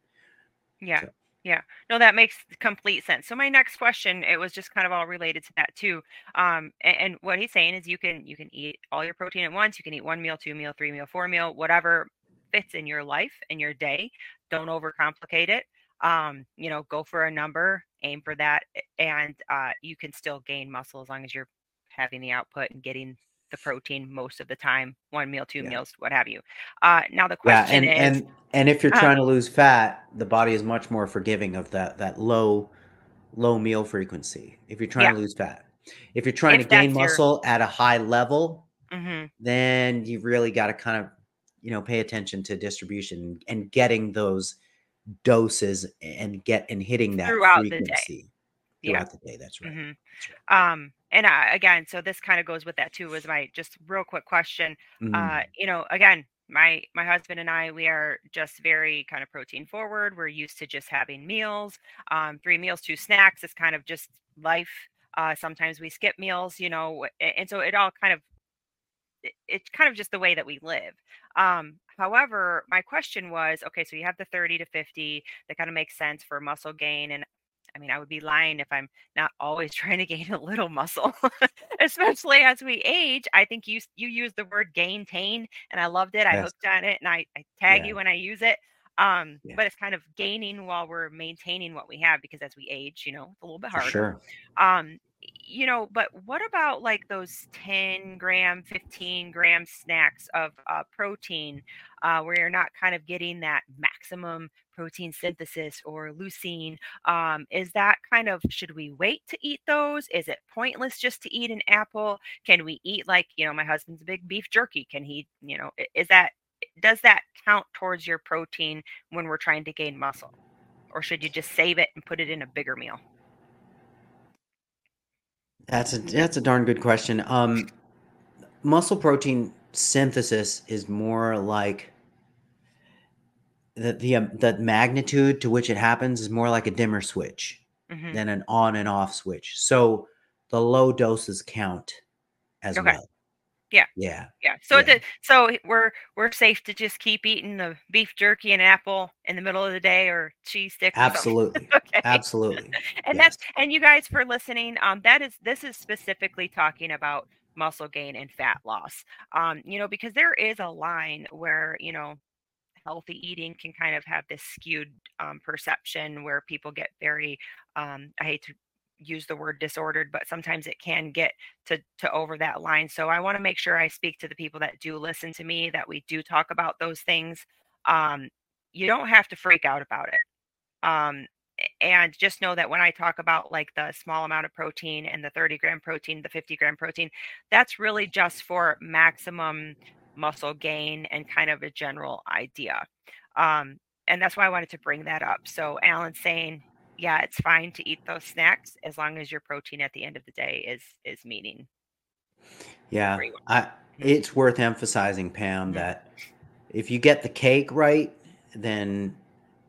Yeah. So- Yeah. No, that makes complete sense. So my next question, it was just kind of all related to that too. Um, and, and what he's saying is you can you can eat all your protein at once. You can eat one meal, two meal, three meal, four meal, whatever fits in your life and your day. Don't overcomplicate it. Um, you know, go for a number, aim for that, and uh, you can still gain muscle as long as you're having the output and getting the protein most of the time. One meal, two Yeah. meals, what have you. Uh, now the Yeah, question and is, and and if you're uh, trying to lose fat, the body is much more forgiving of that that low low meal frequency. If you're trying Yeah. to lose fat, if you're trying If to gain your- muscle at a high level, mhm, then you've really got to kind of you know pay attention to distribution and getting those doses and get and hitting that Throughout the day. frequency Yeah. throughout the day. That's right. mhm. That's right. Um, and uh, again, so this kind of goes with that too. Was my just real quick question. Mhm. Uh, you know, again, my my husband and I, we are just very kind of protein forward. We're used to just having meals, um, three meals, two snacks. It's kind of just life. Uh, sometimes we skip meals, you know, and so it all kind of it, it's kind of just the way that we live. Um, however, my question was, okay, so you have the 30 to 50 that kind of makes sense for muscle gain, and I mean, I would be lying if I'm not always trying to gain a little muscle, especially as we age. I think you you use the word gaintain, and I loved it. I Yes. hooked on it, and I, I tag Yeah. you when I use it. Um, Yeah. but it's kind of gaining while we're maintaining what we have because as we age, you know, it's a little bit For harder. sure. Um, you know, but what about like those 10 gram, 15 gram snacks of uh, protein uh, where you're not kind of getting that maximum protein synthesis or leucine? Um, is that kind of, should we wait to eat those? Is it pointless just to eat an apple? Can we eat like, you know, my husband's a big beef jerky? Can he, you know, is that, does that count towards your protein when we're trying to gain muscle? Or should you just save it and put it in a bigger meal? That's a that's a darn good question. Um, muscle protein synthesis is more like the the um, the magnitude to which it happens is more like a dimmer switch hmm than an on and off switch. So the low doses count as Okay. well. Yeah. Yeah. Yeah. So Yeah. it, so we're we're safe to just keep eating the beef jerky and apple in the middle of the day or cheese sticks. Absolutely. Okay. Absolutely. and yes. that's and you guys for listening. Um, that is this is specifically talking about muscle gain and fat loss. Um, you know, because there is a line where you know healthy eating can kind of have this skewed um, perception where people get very um, i hate to use the word disordered but sometimes it can get to to over that line so i want to make sure i speak to the people that do listen to me that we do talk about those things um, you don't have to freak out about it um, and just know that when i talk about like the small amount of protein and the 30 gram protein the 50 gram protein that's really just for maximum muscle gain and kind of a general idea. Um, and that's why I wanted to bring that up. So Alan's saying, yeah, it's fine to eat those snacks as long as your protein at the end of the day is is meeting. Yeah. I it's worth emphasizing, Pam, Mhm. that if you get the cake right, then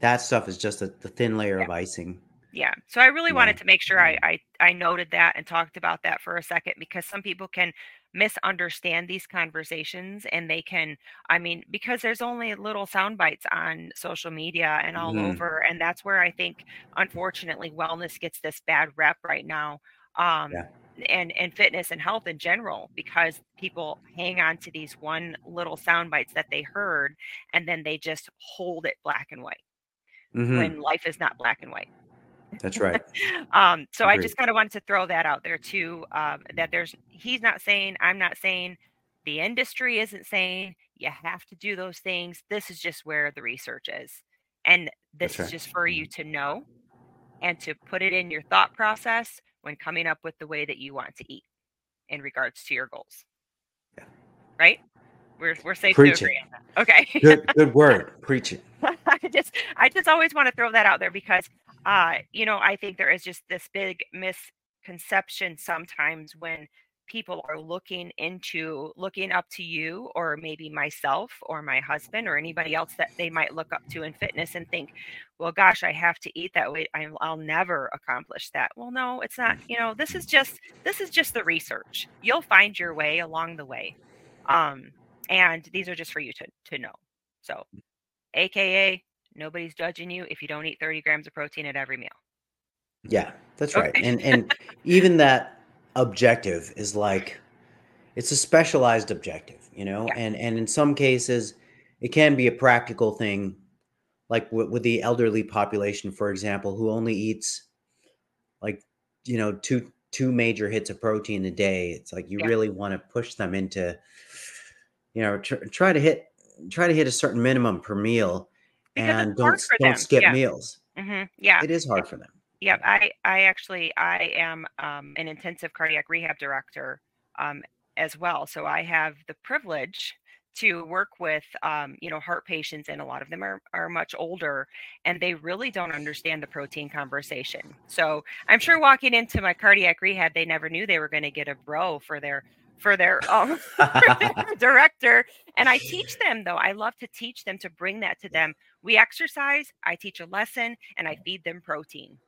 that stuff is just a, the thin layer Yeah. of icing. Yeah. So I really Yeah. wanted to make sure I, I I noted that and talked about that for a second because some people can misunderstand these conversations and they can I mean because there's only little sound bites on social media and all Mhm. over and that's where I think unfortunately wellness gets this bad rep right now. Um Yeah. and and fitness and health in general because people hang on to these one little sound bites that they heard and then they just hold it black and white Mhm. when life is not black and white That's right. um, so I just kind of wanted to throw that out there too. Um, that there's he's not saying, I'm not saying, the industry isn't saying you have to do those things. This is just where the research is, and this That's right. is just for you to know and to put it in your thought process when coming up with the way that you want to eat in regards to your goals. Yeah. Right? We're we're safe Preach to it. agree on that. Okay. Good good word. Preach it. I just I just always want to throw that out there because uh you know I think there is just this big misconception sometimes when people are looking into looking up to you or maybe myself or my husband or anybody else that they might look up to in fitness and think well gosh I have to eat that way. I'll, never accomplish that. Well no it's not you know this is just this is just the research. You'll find your way along the way um and these are just for you to to know. So aka nobody's judging you if you don't eat 30 grams of protein at every meal Yeah, that's right. And and even that objective is like it's a specialized objective, you know? Yeah. And and in some cases it can be a practical thing like with, with the elderly population for example who only eats like you know two two major hits of protein a day. It's like you Yeah. really want to push them into you know tr- try to hit try to hit a certain minimum per meal Because and don't for don't skip yeah. meals. hmm yeah It is hard for them. Yep, I I actually I am um, an intensive cardiac rehab director um, as well. So I have the privilege to work with um, you know heart patients, and a lot of them are are much older, and they really don't understand the protein conversation. So I'm sure walking into my cardiac rehab, they never knew they were going to get a bro for their for their um, director and i teach them though i love to teach them to bring that to them we exercise i teach a lesson and i feed them protein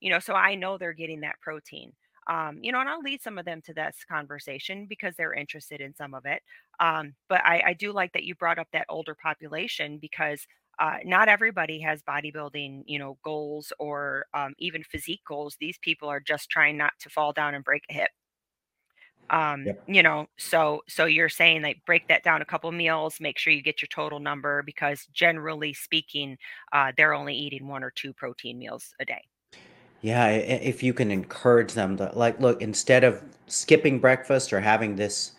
you know so i know they're getting that protein um, you know, and I'll lead some of them to this conversation because they're interested in some of it. Um, but I, I do like that you brought up that older population because uh, not everybody has bodybuilding, you know, goals or um, even physique goals. These people are just trying not to fall down and break a hip um Yep. you know so so you're saying like break that down a couple meals make sure you get your total number because generally speaking uh they're only eating one or two protein meals a day Yeah, if you can encourage them to like, look, instead of skipping breakfast or having this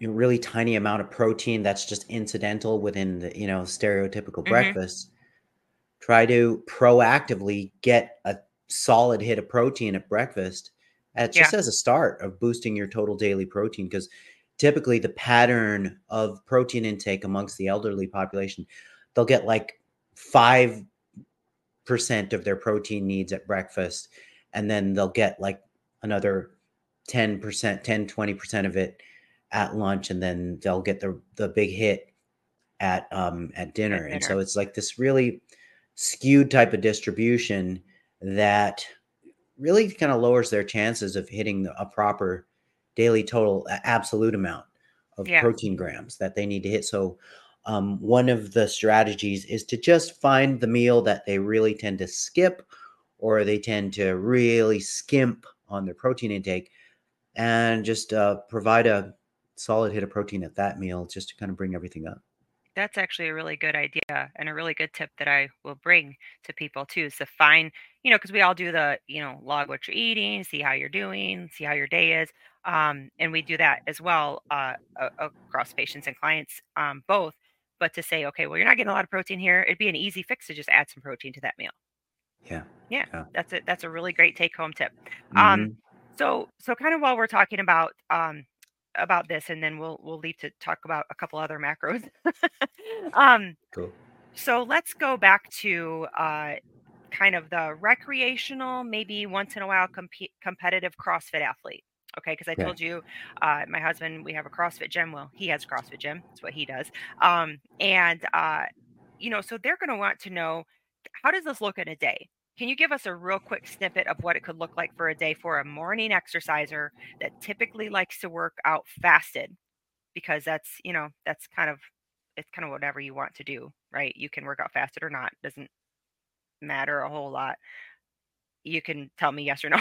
you know, really tiny amount of protein that's just incidental within the, you know, stereotypical hmm breakfast, try to proactively get a solid hit of protein at breakfast at yeah. just as a start of boosting your total daily protein because typically the pattern of protein intake amongst the elderly population they'll get like 5% of their protein needs at breakfast and then they'll get like another 10% 10 20% of it at lunch and then they'll get the the big hit at um at at dinner. And so it's like this really skewed type of distribution that really kind of lowers their chances of hitting a proper daily total absolute amount of yeah. protein grams that they need to hit. So um, one of the strategies is to just find the meal that they really tend to skip or they tend to really skimp on their protein intake and just uh, provide a solid hit of protein at that meal just to kind of bring everything up. That's actually a really good idea and a really good tip that I will bring to people too is to find, you know, because we all do the, you know, log what you're eating, see how you're doing, see how your day is. Um, and we do that as well uh, across patients and clients, um, both. But to say, okay, well, you're not getting a lot of protein here, it'd be an easy fix to just add some protein to that meal. yeah Yeah, yeah that's it. That's a really great take home tip. Um, hmm so so kind of while we're talking about um about this, and then we'll we'll leave to talk about a couple other macros. um, cool so let's go back to uh kind of the recreational, maybe once in a while compete competitive CrossFit athlete. Okay, because I okay told you, uh, my husband, we have a CrossFit gym. Well, he has a CrossFit gym. That's what he does. Um, and uh, you know, so they're going to want to know how does this look in a day? Can you give us a real quick snippet of what it could look like for a day for a morning exerciser that typically likes to work out fasted? Because that's, you know, that's kind of it's kind of whatever you want to do, right? You can work out fasted or not. Doesn't matter a whole lot. You can tell me yes or no.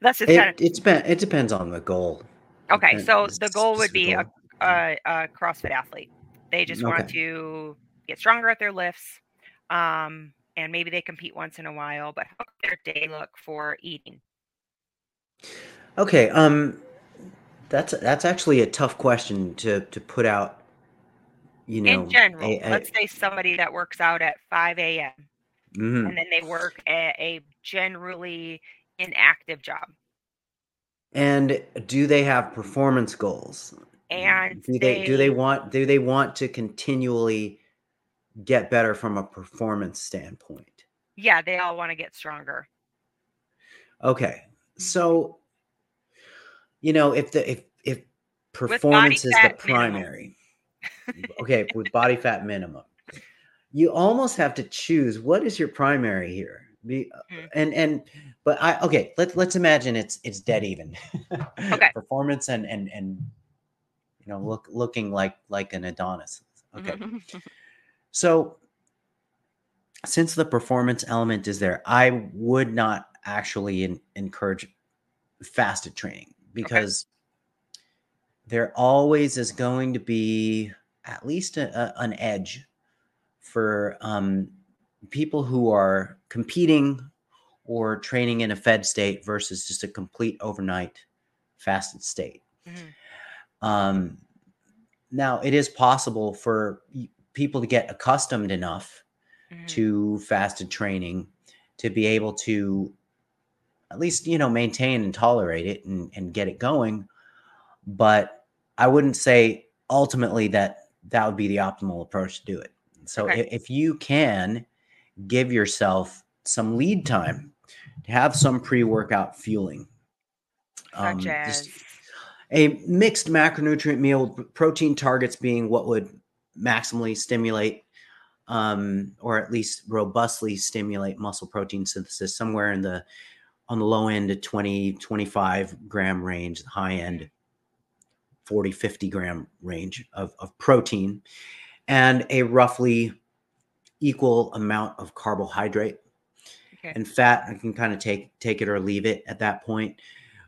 that's just kind it of it depends it depends on the goal okay. So the goal would be a, goal a, a CrossFit athlete. They just want okay to get stronger at their lifts. Um, and maybe they compete once in a while, but how could their day look for eating? okay um that's that's actually a tough question to to put out you know, In general, a, a let's say somebody that works out at 5 a.m. mhm. and then they work a, a generally inactive job. And do they have performance goals? And do they do they they want do they want to continually get better from a performance standpoint? Yeah they all want to get stronger. Okay Mhm. so you know if the if if performance is the primary okay with body fat minimum you almost have to choose what is your primary here. Be, Mhm. and and but i okay let's let's imagine it's it's dead even. Okay. Performance and and and you know look looking like like an adonis. Okay. So since the performance element is there i would not actually in, encourage fasted training because there always is going to be at least a, a- an edge for um, people who are competing or training in a fed state versus just a complete overnight fasted state. Mhm. Um, now, it is possible for people to get accustomed enough Mhm. to fasted training to be able to at least you know maintain and tolerate it and, and get it going but i wouldn't say ultimately that that would be the optimal approach to do it so Okay. if, you can give yourself some lead time to have some pre-workout fueling um, such just as a mixed macronutrient meal protein targets being what would maximally stimulate um, or at least robustly stimulate muscle protein synthesis somewhere in the on the low end, a 20, 25 gram range, the high end, 40, 50 gram range of, of protein, and a roughly equal amount of carbohydrate. Okay. And fat, I can kind of take take it or leave it at that point.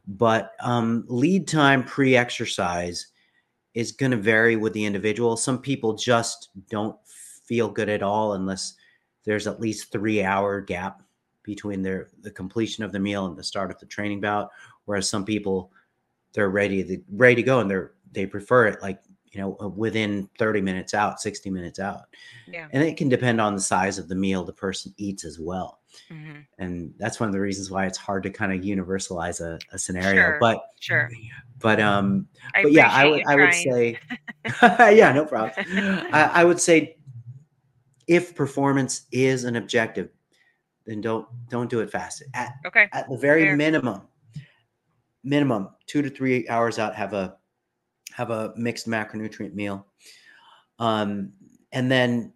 But um, lead time pre-exercise is going to vary with the individual. Some people just don't feel good at all unless there's at least three hour gap between their the completion of the meal and the start of the training bout. Whereas some people they're ready to ready to go and they're they prefer it like you know uh, within 30 minutes out 60 minutes out Yeah. and it can depend on the size of the meal the person eats as well hmm and that's one of the reasons why it's hard to kind of universalize a, a scenario Sure. but Sure. but um I but yeah i would i would say yeah no problem I, I would say if performance is an objective then don't don't do it fast at, Okay. at the very Fair. minimum minimum two to three hours out have a have a mixed macronutrient meal. Um and then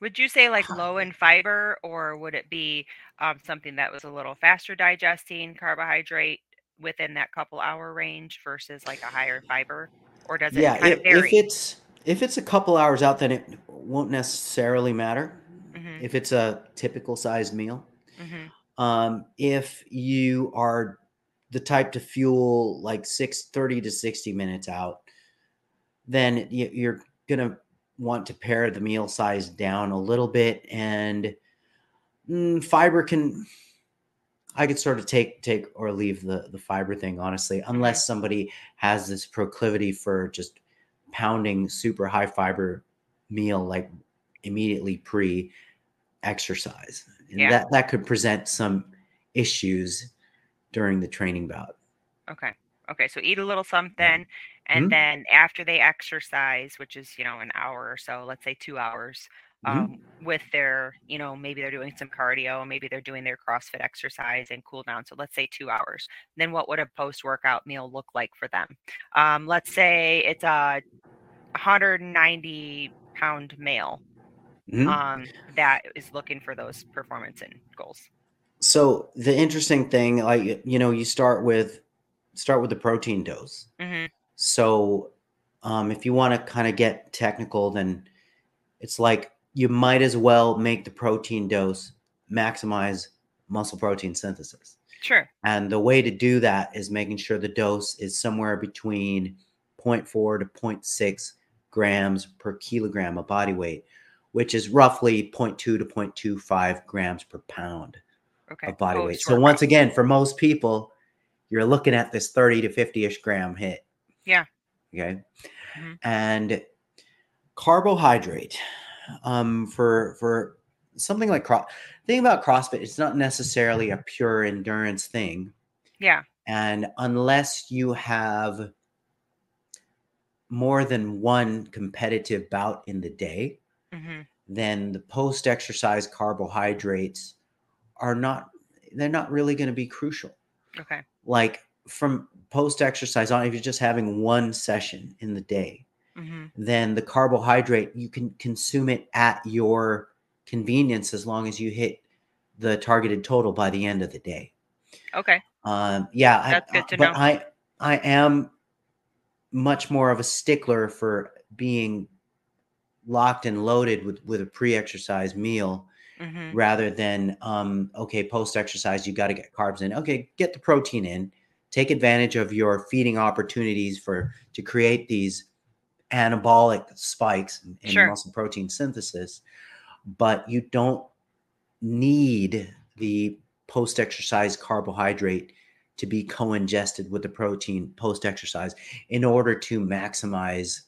Would you say like low in fiber, or would it be um, something that was a little faster digesting carbohydrate within that couple hour range versus like a higher fiber, or does it yeah kind if, of vary? if it's if it's a couple hours out then it won't necessarily matter hmm if it's a typical sized meal. Hmm um if you are the type to fuel like 6 30 to 60 minutes out then you're gonna want to pare the meal size down a little bit and mm, fiber can i could sort of take take or leave the the fiber thing honestly unless somebody has this proclivity for just pounding super high fiber meal like immediately pre exercise and Yeah. that that could present some issues during the training bout Okay. Okay. So eat a little something, and Mhm. then after they exercise, which is you know an hour or so, let's say two hours, Mhm. um, with their you know maybe they're doing some cardio, maybe they're doing their CrossFit exercise and cool down. So let's say two hours. Then what would a post workout meal look like for them? Um, let's say it's a 190 pound male Mhm. um, that is looking for those performance and goals. so the interesting thing like you know you start with start with the protein dose hmm So, um, if you want to kind of get technical, then it's like you might as well make the protein dose maximize muscle protein synthesis. Sure. And the way to do that is making sure the dose is somewhere between 0.4 to 0.6 grams per kilogram of body weight, which is roughly 0.2 to 0.25 grams per pound Okay. of body weight. So once again, for most people, you're looking at this 30 to 50-ish gram hit. Yeah. Okay. Mhm. And carbohydrate um for for something like cross thing about CrossFit, it's not necessarily a pure endurance thing. Yeah. And unless you have more than one competitive bout in the day, hmm then the post exercise carbohydrates are not they're not really going to be crucial Okay. like from post exercise on if you're just having one session in the day hmm then the carbohydrate you can consume it at your convenience as long as you hit the targeted total by the end of the day Okay. um yeah I- That's good to but know. i i am much more of a stickler for being locked and loaded with with a pre-exercise meal hmm rather than um okay post exercise you got to get carbs in. Okay get the protein in. Take advantage of your feeding opportunities for to create these anabolic spikes in, in Sure. muscle protein synthesis but you don't need the post exercise carbohydrate to be co-ingested with the protein post exercise in order to maximize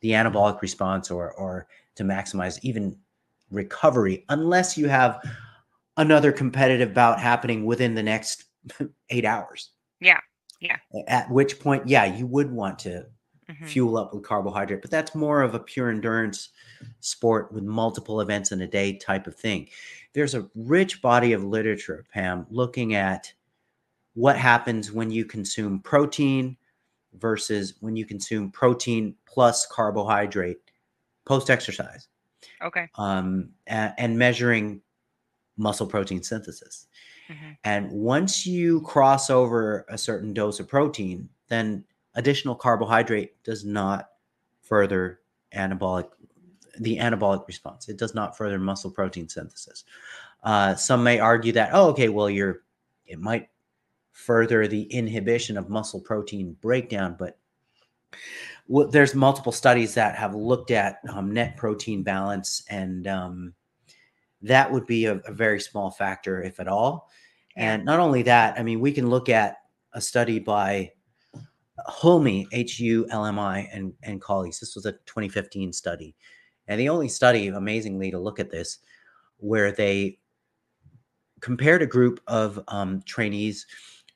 the anabolic response or or to maximize even recovery unless you have another competitive bout happening within the next 8 hours. Yeah, yeah. At which point yeah, you would want to hmm fuel up with carbohydrate, but that's more of a pure endurance sport with multiple events in a day type of thing. There's a rich body of literature, Pam, looking at what happens when you consume protein versus when you consume protein plus carbohydrate post exercise Okay. um, a- and, measuring muscle protein synthesis. Mm-hmm. And once you cross over a certain dose of protein, then additional carbohydrate does not further anabolic the anabolic response. It does not further muscle protein synthesis. Uh, some may argue that, oh, okay, well, you're it might further the inhibition of muscle protein breakdown, but well, there's multiple studies that have looked at um, net protein balance, and um, that would be a, a, very small factor, if at all. And not only that, I mean, we can look at a study by Hulmi, H U L M I, and, and colleagues. This was a 2015 study. And the only study, amazingly, to look at this, where they compared a group of um, trainees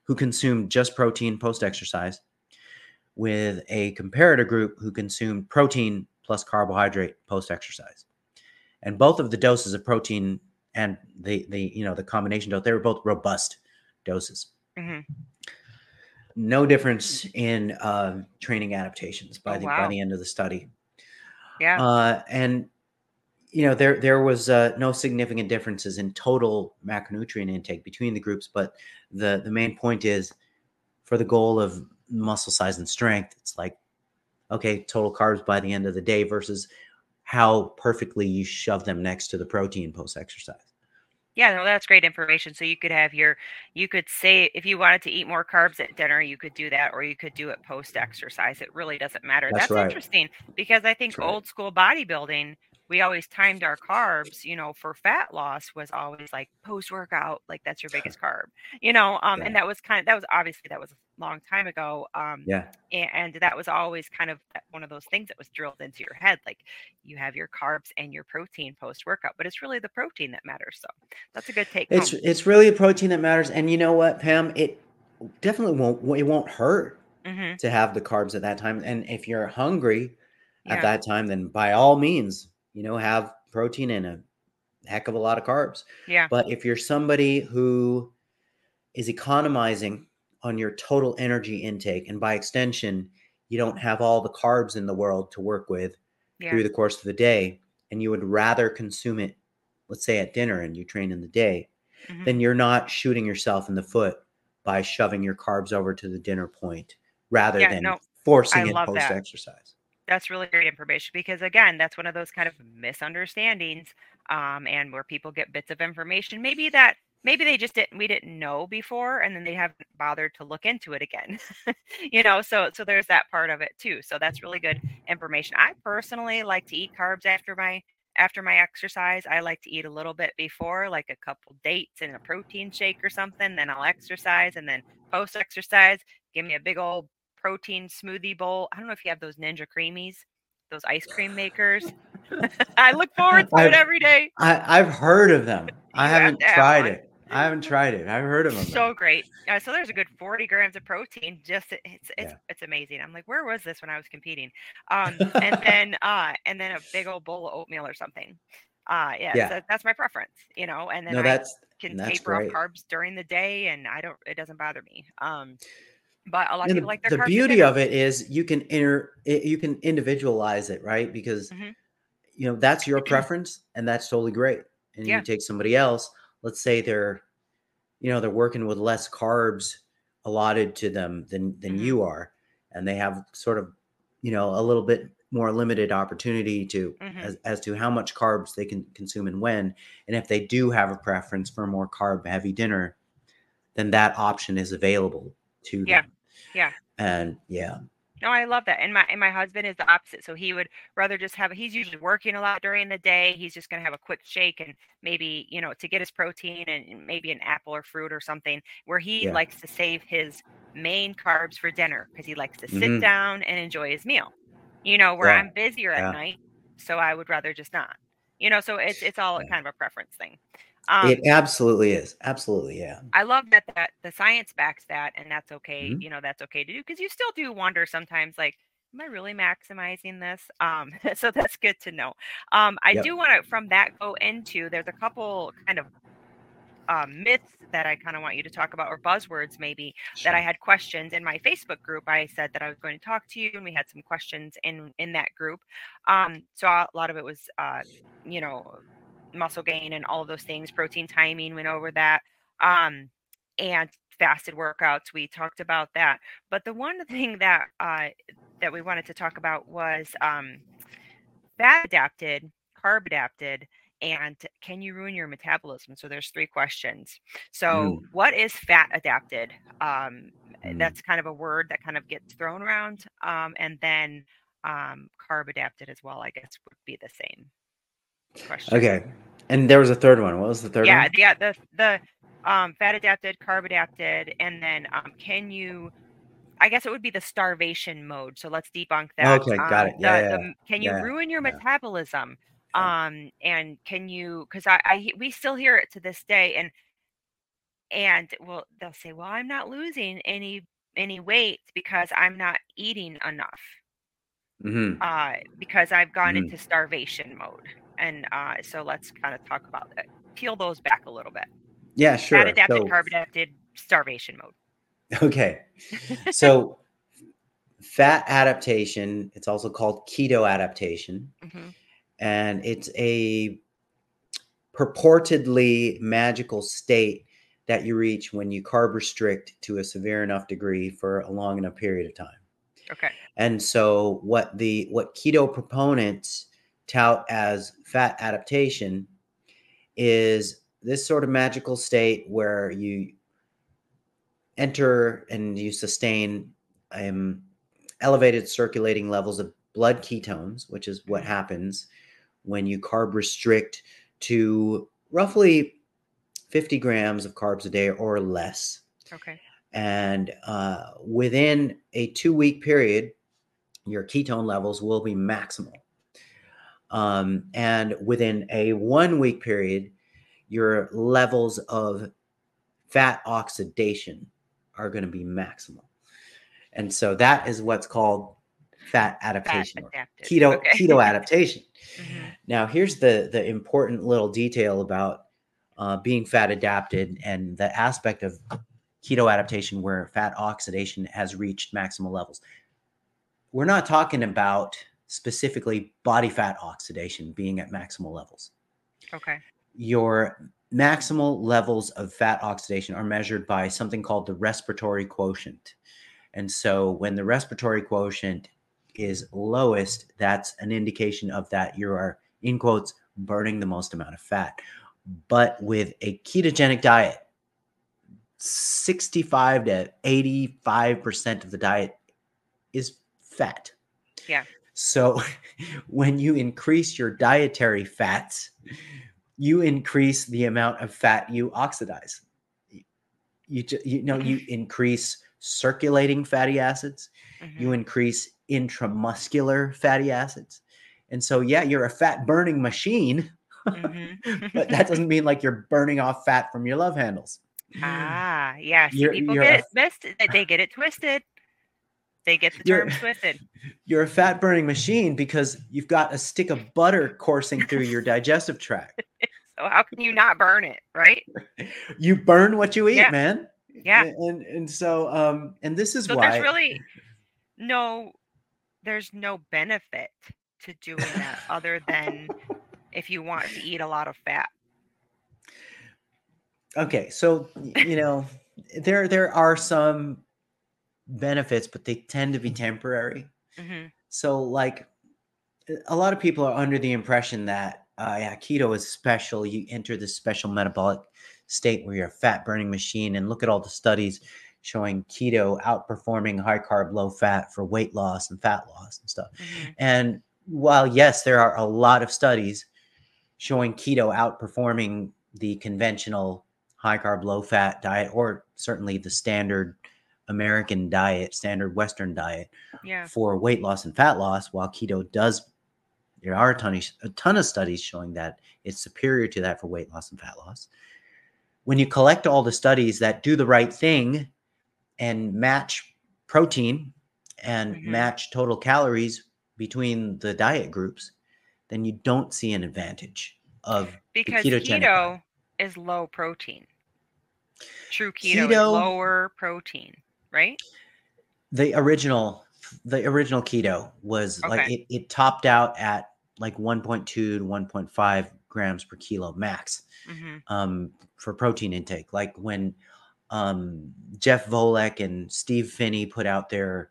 who consumed just protein post exercise with a comparator group who consumed protein plus carbohydrate post exercise. And both of the doses of protein and the the you know the combination dose they were both robust doses. Mm-hmm no difference in uh, training adaptations by oh, the wow. by the end of the study. Yeah, uh, and you know there there was uh, no significant differences in total macronutrient intake between the groups, but the the main point is for the goal of muscle size and strength, it's like okay, total carbs by the end of the day versus how perfectly you shove them next to the protein post exercise. Yeah, no, that's great information. So you could have your, you could say if you wanted to eat more carbs at dinner, you could do that, or you could do it post exercise. It really doesn't matter. That's, that's right. interesting because I think right. old school bodybuilding we always timed our carbs, you know, for fat loss was always like post workout, like that's your biggest carb, you know, um, yeah. and that was kind of, that was obviously that was a long time ago. Um, yeah. And, and that was always kind of one of those things that was drilled into your head. Like you have your carbs and your protein post workout, but it's really the protein that matters. So that's a good take. It's, home. it's really a protein that matters. And you know what, Pam, it definitely won't, it won't hurt mm-hmm. to have the carbs at that time. And if you're hungry, yeah. at that time, then by all means, you know, have protein and a heck of a lot of carbs. Yeah. But if you're somebody who is economizing on your total energy intake, and by extension, you don't have all the carbs in the world to work with yeah. through the course of the day, and you would rather consume it, let's say at dinner and you train in the day, mm-hmm. then you're not shooting yourself in the foot by shoving your carbs over to the dinner point rather yeah, than no, forcing it post exercise that's really great information because again that's one of those kind of misunderstandings um, and where people get bits of information maybe that maybe they just didn't we didn't know before and then they haven't bothered to look into it again you know so so there's that part of it too so that's really good information i personally like to eat carbs after my after my exercise i like to eat a little bit before like a couple dates and a protein shake or something then i'll exercise and then post exercise give me a big old protein smoothie bowl. I don't know if you have those Ninja Creamies, those ice cream makers. I look forward to I've, it every day. I, have heard of them. I haven't tried it. I haven't tried it. I've heard of them. So great. Uh, so there's a good 40 grams of protein. Just it's it's yeah. it's amazing. I'm like, where was this when I was competing? Um, and then uh, and then a big old bowl of oatmeal or something. Uh, yeah, yeah. So that's my preference, you know. And then no, that's, I can taper off carbs during the day, and I don't. It doesn't bother me. Um, but a lot of people like their. Carbs. The beauty of it is you can inter you can individualize it right because mm-hmm. you know that's your preference and that's totally great and yeah. you take somebody else let's say they're you know they're working with less carbs allotted to them than than mm-hmm. you are and they have sort of you know a little bit more limited opportunity to mm-hmm. as, as to how much carbs they can consume and when and if they do have a preference for a more carb heavy dinner then that option is available to yeah. them yeah. And yeah. No, I love that. And my and my husband is the opposite. So he would rather just have he's usually working a lot during the day. He's just gonna have a quick shake and maybe, you know, to get his protein and maybe an apple or fruit or something where he yeah. likes to save his main carbs for dinner because he likes to sit mm-hmm. down and enjoy his meal. You know, where yeah. I'm busier at yeah. night, so I would rather just not. You know, so it's it's all kind of a preference thing. Um, it absolutely is. Absolutely, yeah. I love that that the science backs that, and that's okay. Mm-hmm. You know, that's okay to do because you still do wonder sometimes, like, am I really maximizing this? Um, so that's good to know. Um, I yep. do want to from that go into. There's a couple kind of um, myths that I kind of want you to talk about, or buzzwords maybe sure. that I had questions in my Facebook group. I said that I was going to talk to you, and we had some questions in in that group. Um, so a lot of it was, uh, you know, muscle gain and all of those things. Protein timing went over that. Um, and fasted workouts. We talked about that. But the one thing that uh, that we wanted to talk about was um, fat adapted, carb adapted, and can you ruin your metabolism? So there's three questions. So Mm, what is fat adapted? Um, mm. that's kind of a word that kind of gets thrown around. Um, and then um, carb adapted as well, I guess would be the same question. Okay. And there was a third one. What was the third Yeah, one? yeah, the the um, fat adapted, carb adapted, and then um, can you? I guess it would be the starvation mode. So let's debunk that. Okay, got Um, it. Yeah, the yeah, the yeah. can you ruin your metabolism? Um, and can you? Because I, I we still hear it to this day, and and well, they'll say, well, I'm not losing any any weight because I'm not eating enough. hmm Uh, because I've gone hmm into starvation mode, and uh, so let's kind of talk about that. Peel those back a little bit. Yeah, sure. Fat adapted, So, carb adapted, starvation mode. okay. So, fat adaptation, it's also called keto adaptation, hmm and it's a purportedly magical state that you reach when you carb restrict to a severe enough degree for a long enough period of time. Okay. And so what the what keto proponents tout as fat adaptation is this sort of magical state where you enter and you sustain um, elevated circulating levels of blood ketones, which is what happens when you carb restrict to roughly 50 grams of carbs a day or less. Okay. And uh, within a two week period, your ketone levels will be maximal. Um, and within a one week period, your levels of fat oxidation are going to be maximal. And so that is what's called fat Fat adaptation or keto Okay. keto adaptation. Mhm. Now, here's the the important little detail about uh, being fat adapted and the aspect of keto adaptation where fat oxidation has reached maximal levels. We're not talking about specifically body fat oxidation being at maximal levels. Okay. Your maximal levels of fat oxidation are measured by something called the respiratory quotient. And so when the respiratory quotient is lowest, that's an indication of that you are, in quotes, burning the most amount of fat. But with a ketogenic diet, 65 to 85% of the diet is fat. Yeah. So when you increase your dietary fats, you increase the amount of fat you oxidize. You, you know, you increase circulating fatty acids, you Mhm. increase intramuscular fatty acids. And so, yeah, you're a fat burning machine, Mhm. but that doesn't mean like you're burning off fat from your love handles. ah, yeah. See, You're- people you're get a- it missed. They get it twisted. They get the terms twisted. You're a fat burning machine because you've got a stick of butter coursing through your digestive tract. So how can you not burn it, right? You burn what you eat, Yeah. man. Yeah. And and so um and this is So why there's really no there's no benefit to doing that other than if you want to eat a lot of fat. Okay, so you know, there there are some benefits, but they tend to be temporary. hmm So, like, a lot of people are under the impression that uh, yeah, keto is special. You enter this special metabolic state where you're a fat burning machine, and look at all the studies showing keto outperforming high carb, low fat for weight loss and fat loss and stuff. hmm And while yes, there are a lot of studies showing keto outperforming the conventional high carb, low fat diet, or certainly the standard American diet, standard Western diet Yeah. for weight loss and fat loss, while keto does, there are a ton of, a ton of studies showing that it's superior to that for weight loss and fat loss. When you collect all the studies that do the right thing and match protein and Mhm. match total calories between the diet groups, then you don't see an advantage of Because keto is low protein. True keto, is Keto- lower protein, right? the original the original keto was like it, it topped out at like 1.2 to 1.5 grams per kilo max hmm um, for protein intake. Like when um, Jeff Volek and Steve Phinney put out their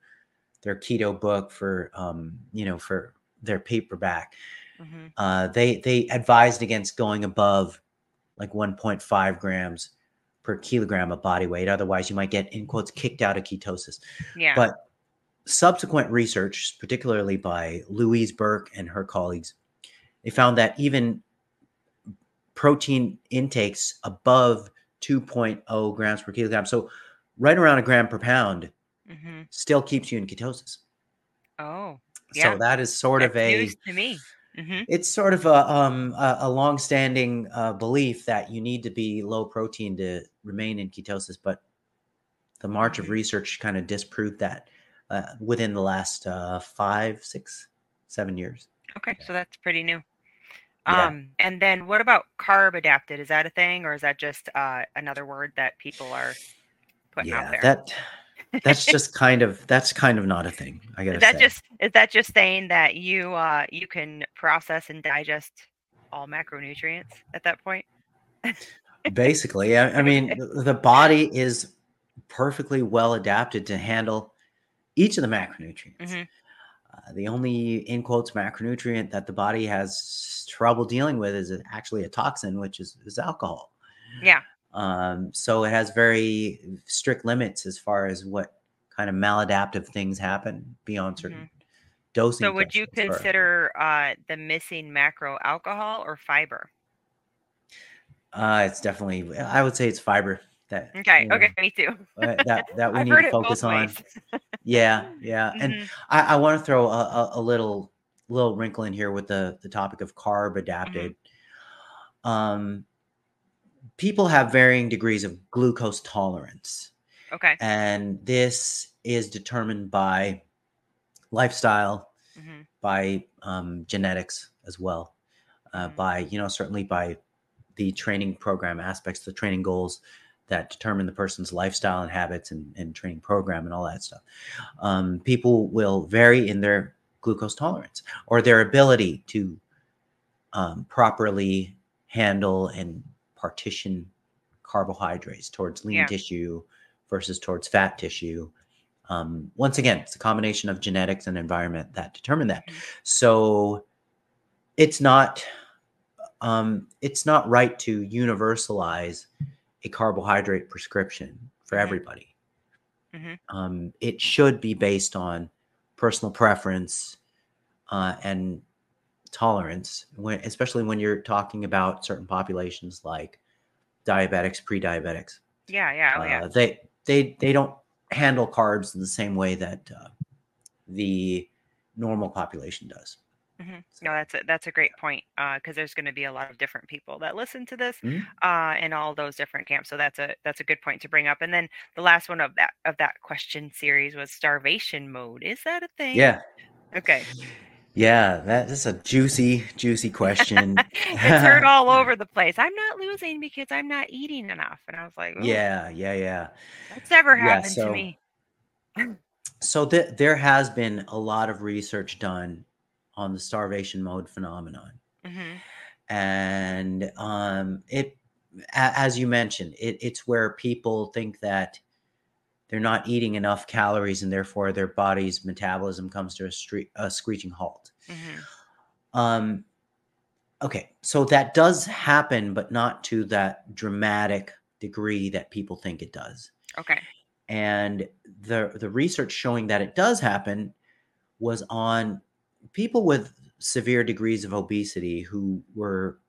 their keto book for um, you know for their paperback, hmm uh, they they advised against going above like 1.5 grams per kilogram of body weight. Otherwise, you might get in quotes kicked out of ketosis. Yeah. But subsequent research, particularly by Louise Burke and her colleagues, they found that even protein intakes above 2.0 grams per kilogram, so right around a gram per pound, hmm still keeps you in ketosis. Oh, yeah. So that is sort That's of a news to me. Hmm it's sort of a um a, a long-standing uh, belief that you need to be low protein to remain in ketosis, but the march of Mhm. research kind of disproved that uh, within the last uh, five, six, seven years. Okay, so that's pretty new. Yeah. Um, and then what about carb adapted? Is that a thing, or is that just uh, another word that people are putting out yeah, there? that that's just kind of that's kind of not a thing. I gotta that say. just is that just saying that you uh, you can process and digest all macronutrients at that point? Basically, I, I mean, the body is perfectly well adapted to handle each of the macronutrients. Mhm. Uh, the only, in quotes, macronutrient that the body has trouble dealing with is actually a toxin, which is, is alcohol. Yeah. Um, so it has very strict limits as far as what kind of maladaptive things happen beyond certain dosing. Mm-hmm. So would you consider uh, the missing macro alcohol or fiber? Uh, it's definitely. I would say it's fiber that. Okay. you know, Okay. Me too. uh, that that we need to focus on. Yeah, yeah, and Mhm. I, I want to throw a, a, a little little wrinkle in here with the the topic of carb Mm-hmm. adapted. Um, people have varying degrees of glucose tolerance, Okay. and this is determined by lifestyle, hmm by um, genetics as well, uh, Mhm. by you know certainly by the training program aspects, the training goals that determine the person's lifestyle and habits and, and training program and all that stuff. Um, people will vary in their glucose tolerance or their ability to um, properly handle and partition carbohydrates towards lean Yeah. tissue versus towards fat tissue. Um, once again, it's a combination of genetics and environment that determine that. Mhm. So it's not um, it's not right to universalize a carbohydrate prescription for everybody. Mhm. Um, it should be based on personal preference uh, and tolerance, when, especially when you're talking about certain populations like diabetics, pre-diabetics. Yeah. Yeah. Oh yeah. Uh, they they they don't handle carbs in the same way that uh, the normal population does. Mhm. No, that's a, that's a great point because there's going to be a lot of different people that listen to this Mhm. uh, in all those different camps. So that's a that's a good point to bring up. And then the last one of that of that question series was starvation mode. Is that a thing? Yeah, Okay. Yeah, that is a juicy, juicy question. it's heard all over the place. I'm not losing because I'm not eating enough. And I was like, yeah, yeah, yeah. that's never Yeah, happened so- to me. So th- there has been a lot of research done on the starvation mode phenomenon, hmm and um, it, a- as you mentioned, it, it's where people think that they're not eating enough calories, and therefore their body's metabolism comes to a, stre- a screeching halt. Hmm Um, okay, so that does happen, but not to that dramatic degree that people think it does. Okay. And the the research showing that it does happen was on people with severe degrees of obesity who were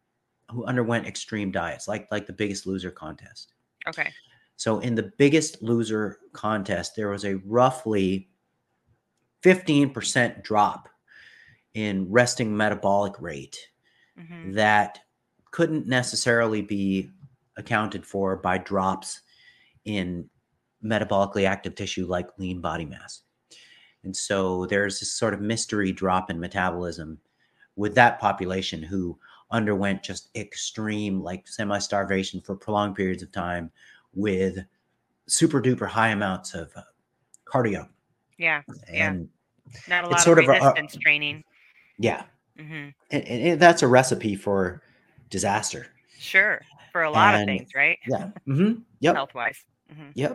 who underwent extreme diets, like like the Biggest Loser contest. Okay. So in the Biggest Loser contest, there was a roughly 15% drop in resting metabolic rate hmm that couldn't necessarily be accounted for by drops in metabolically active tissue like lean body mass. And so there's this sort of mystery drop in metabolism with that population who underwent just extreme, like semi starvation for prolonged periods of time with super duper high amounts of uh, cardio. Yeah. Yeah. And Not a It's lot sort of of a- resistance training. Yeah, mm-hmm. and, and, that's a recipe for disaster. Sure, for a lot and, of things, right? Yeah. Mm-hmm. Yep. Health wise. Mm-hmm. Yep.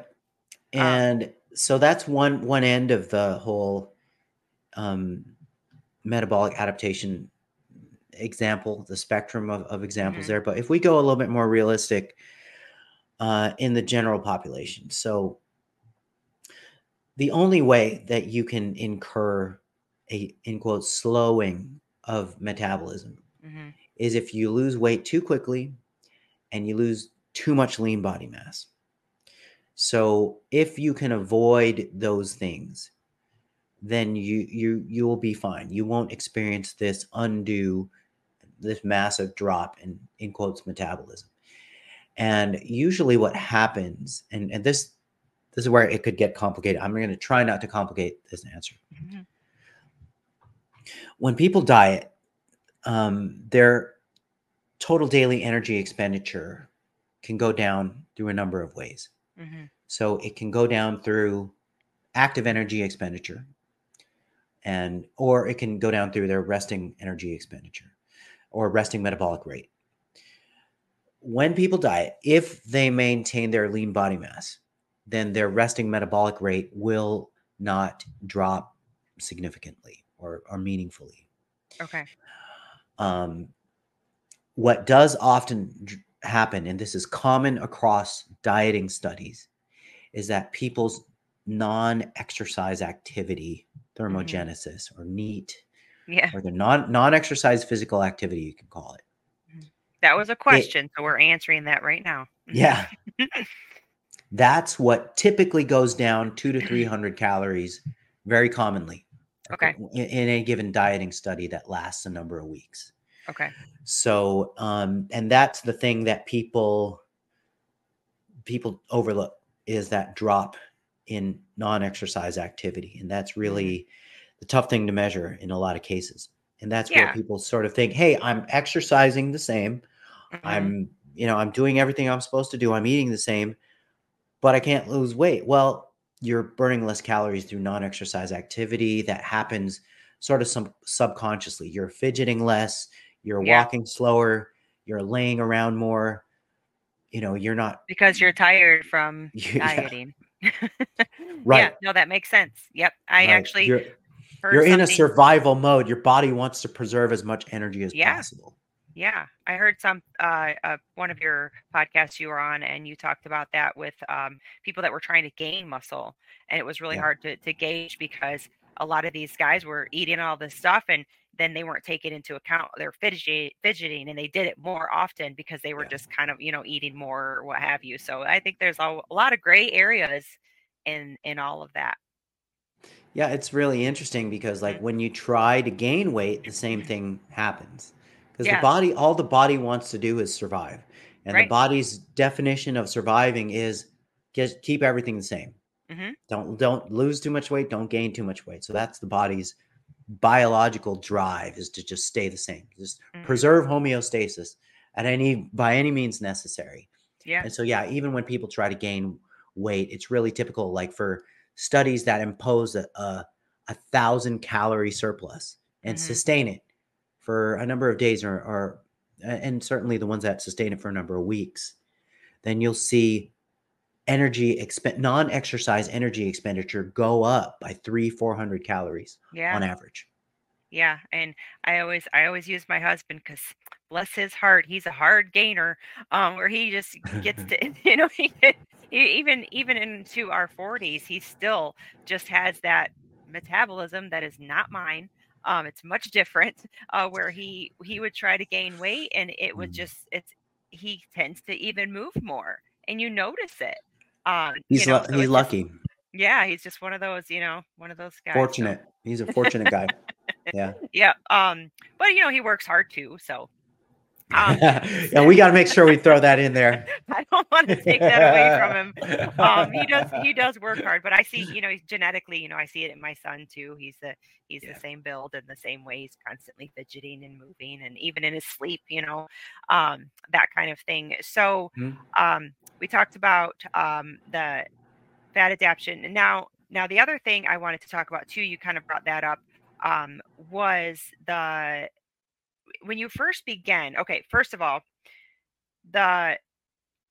Um and um, so that's one one end of the whole um, metabolic adaptation example, the spectrum of, of examples mm-hmm. there. But if we go a little bit more realistic uh, in the general population, so the only way that you can incur a in quote slowing of metabolism mm-hmm. is if you lose weight too quickly and you lose too much lean body mass. So if you can avoid those things, then you you you will be fine. You won't experience this undue, this massive drop in in quotes metabolism. And usually, what happens, and and this this is where it could get complicated. I'm going to try not to complicate this answer. Mm-hmm. When people diet, um, their total daily energy expenditure can go down through a number of ways. Mm-hmm. So it can go down through active energy expenditure, and or it can go down through their resting energy expenditure or resting metabolic rate. When people diet, if they maintain their lean body mass, then their resting metabolic rate will not drop significantly or, or meaningfully. Okay. Um, what does often happen, and this is common across dieting studies, is that people's non exercise activity Mm-hmm. thermogenesis mm-hmm. or NEAT. Yeah. Or the non non exercise physical activity, you can call it. Mm-hmm. That was a question. It, so we're answering that right now. Mm-hmm. Yeah. That's what typically goes down two to 300 calories very commonly. Okay. In, in a given dieting study that lasts a number of weeks. Okay. So, um, and that's the thing that people people overlook is that drop in non-exercise activity and that's mm-hmm. really the tough thing to measure in a lot of cases and that's yeah. where people sort of think hey i'm exercising the same mm-hmm. i'm you know i'm doing everything i'm supposed to do i'm eating the same but i can't lose weight well you're burning less calories through non-exercise activity that happens sort of some subconsciously you're fidgeting less you're yeah. walking slower you're laying around more you know you're not because you're tired from dieting right. Yeah, no, that makes sense. Yep. I right. actually you're, you're in a survival mode. Your body wants to preserve as much energy as yeah. possible. Yeah, I heard some uh, uh, one of your podcasts you were on, and you talked about that with um, people that were trying to gain muscle, and it was really yeah. hard to, to gauge because a lot of these guys were eating all this stuff, and then they weren't taking into account they're fidgeting, fidgeting, and they did it more often because they were yeah. just kind of you know eating more or what have you. So I think there's a, a lot of gray areas in in all of that. Yeah, it's really interesting because like mm-hmm. when you try to gain weight, the same thing happens. Because yeah. the body, all the body wants to do is survive. And right. the body's definition of surviving is just keep everything the same. Mm-hmm. Don't don't lose too much weight, don't gain too much weight. So that's the body's biological drive is to just stay the same. Just mm-hmm. preserve homeostasis at any by any means necessary. Yeah. And so yeah, even when people try to gain weight. It's really typical, like for studies that impose a, a, a thousand calorie surplus and mm-hmm. sustain it for a number of days or, or and certainly the ones that sustain it for a number of weeks, then you'll see energy exp- non-exercise energy expenditure go up by three, 400 calories yeah. on average. Yeah. And I always, I always use my husband because bless his heart, he's a hard gainer, um, where he just gets to, you know, he, even even into our 40s he still just has that metabolism that is not mine um it's much different uh where he he would try to gain weight and it would mm. just it's he tends to even move more and you notice it um he's you know, so he's lucky just, yeah he's just one of those you know one of those guys fortunate so. he's a fortunate guy yeah yeah um but you know he works hard too so um, yeah, we got to make sure we throw that in there. I don't want to take that away from him. Um, he does he does work hard, but I see you know he's genetically, you know, I see it in my son too. He's the he's yeah. the same build and the same way. He's constantly fidgeting and moving, and even in his sleep, you know, um, that kind of thing. So mm-hmm. um, we talked about um, the fat adaptation, and now now the other thing I wanted to talk about too. You kind of brought that up um, was the when you first begin, okay, first of all, the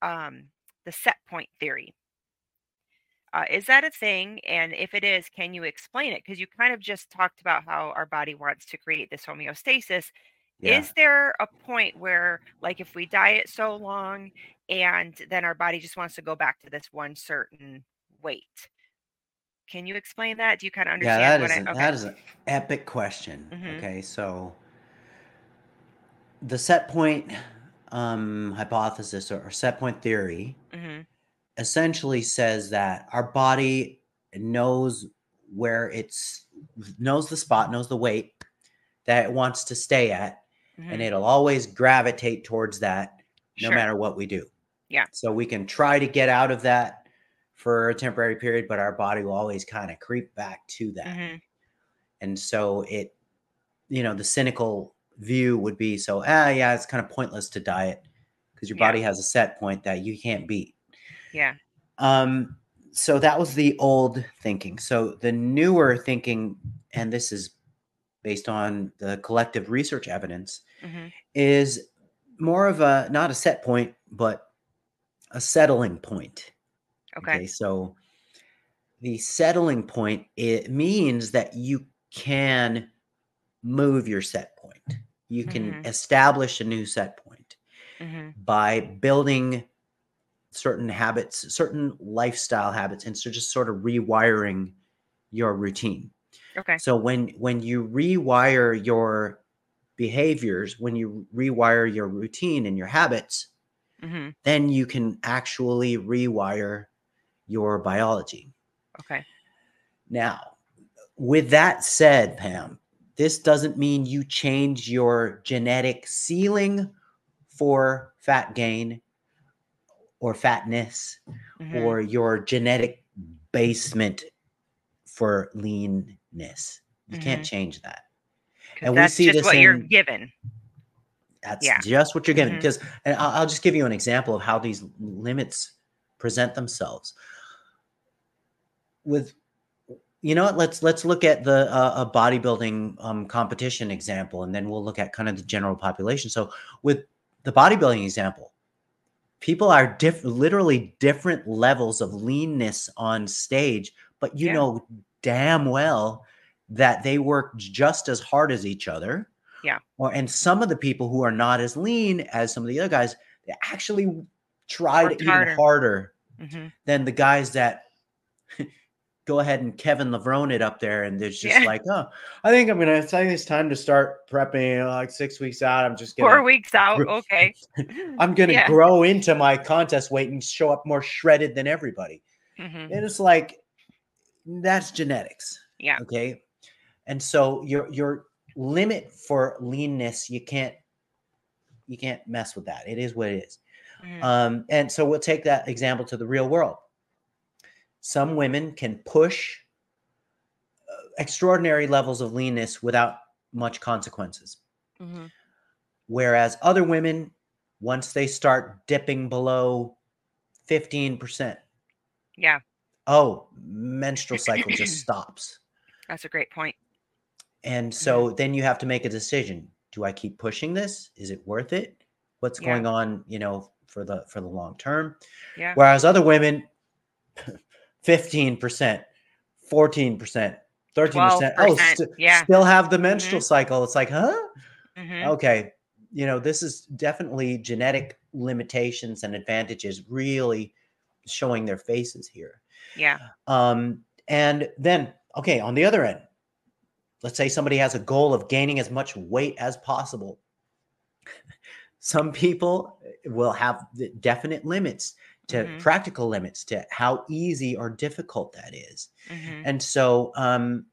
um the set point theory. Uh, is that a thing? And if it is, can you explain it? Because you kind of just talked about how our body wants to create this homeostasis. Yeah. Is there a point where, like, if we diet so long and then our body just wants to go back to this one certain weight? Can you explain that? Do you kind of Yeah, understand that what is an Okay. that is an epic question. hmm Okay, so the set point um, hypothesis or, or set point theory hmm essentially says that our body knows where it's knows the spot, knows the weight that it wants to stay at, and hmm it'll always gravitate towards that no Sure. matter what we do. Yeah. So we can try to get out of that for a temporary period, but our body will always kind of creep back to that. hmm And so it, you know, the cynical view would be so, ah, yeah, it's kind of pointless to diet because your Yeah. body has a set point that you can't beat. Yeah. Um, so that was the old thinking. So the newer thinking, and this is based on the collective research evidence, hmm is more of a not a set point, but a settling point. Okay. So the settling point it means that you can move your set point. You can Mhm. establish a new set point hmm by building certain habits, certain lifestyle habits, and so just sort of rewiring your routine. Okay. So when when you rewire your behaviors, when you rewire your routine and your habits, hmm then you can actually rewire your biology. Okay. Now, with that said, Pam, this doesn't mean you change your genetic ceiling for fat gain or fatness hmm or your genetic basement for leanness. You can't change that. and we that's see just this what you're given. That's Yeah. just what you're. Mhm. Because, and I'll, I'll just give you an example of how these limits present themselves. With, you know what? Let's let's look at the uh, a bodybuilding um, competition example, and then we'll look at kind of the general population. So, with the bodybuilding example, people are diff- literally different levels of leanness on stage, but you Yeah. know damn well that they work just as hard as each other. Yeah. Or and some of the people who are not as lean as some of the other guys, they actually tried Worked even harder. harder hmm than the guys that go ahead and Kevin Levrone it up there and there's just Yeah. like, oh, I think I'm gonna I think it's time to start prepping you know, like six weeks out. I'm just gonna Four weeks out. Okay. I'm gonna Yeah. grow into my contest weight and show up more shredded than everybody. hmm And it's like that's genetics. Yeah. Okay. And so your your limit for leanness, you can't you can't mess with that. It is what it is. Mhm. Um, and so we'll take that example to the real world. Some women can push uh, extraordinary levels of leanness without much consequences. Mm-hmm. Whereas other women, once they start dipping below 15%, Yeah. oh, menstrual cycle just stops. That's a great point. And so then you have to make a decision. Do I keep pushing this? Is it worth it? What's Yeah. going on, you know, for the for the long term? Yeah. Whereas other women 15%, 14%, 13%, oh, st- yeah. still have the menstrual cycle. It's like, huh? hmm Okay. You know, this is definitely genetic limitations and advantages really showing their faces here. Yeah. Um, and then, okay, on the other end, let's say somebody has a goal of gaining as much weight as possible. Some people will have definite limits to Mhm. practical limits to how easy or difficult that is. hmm And so, um,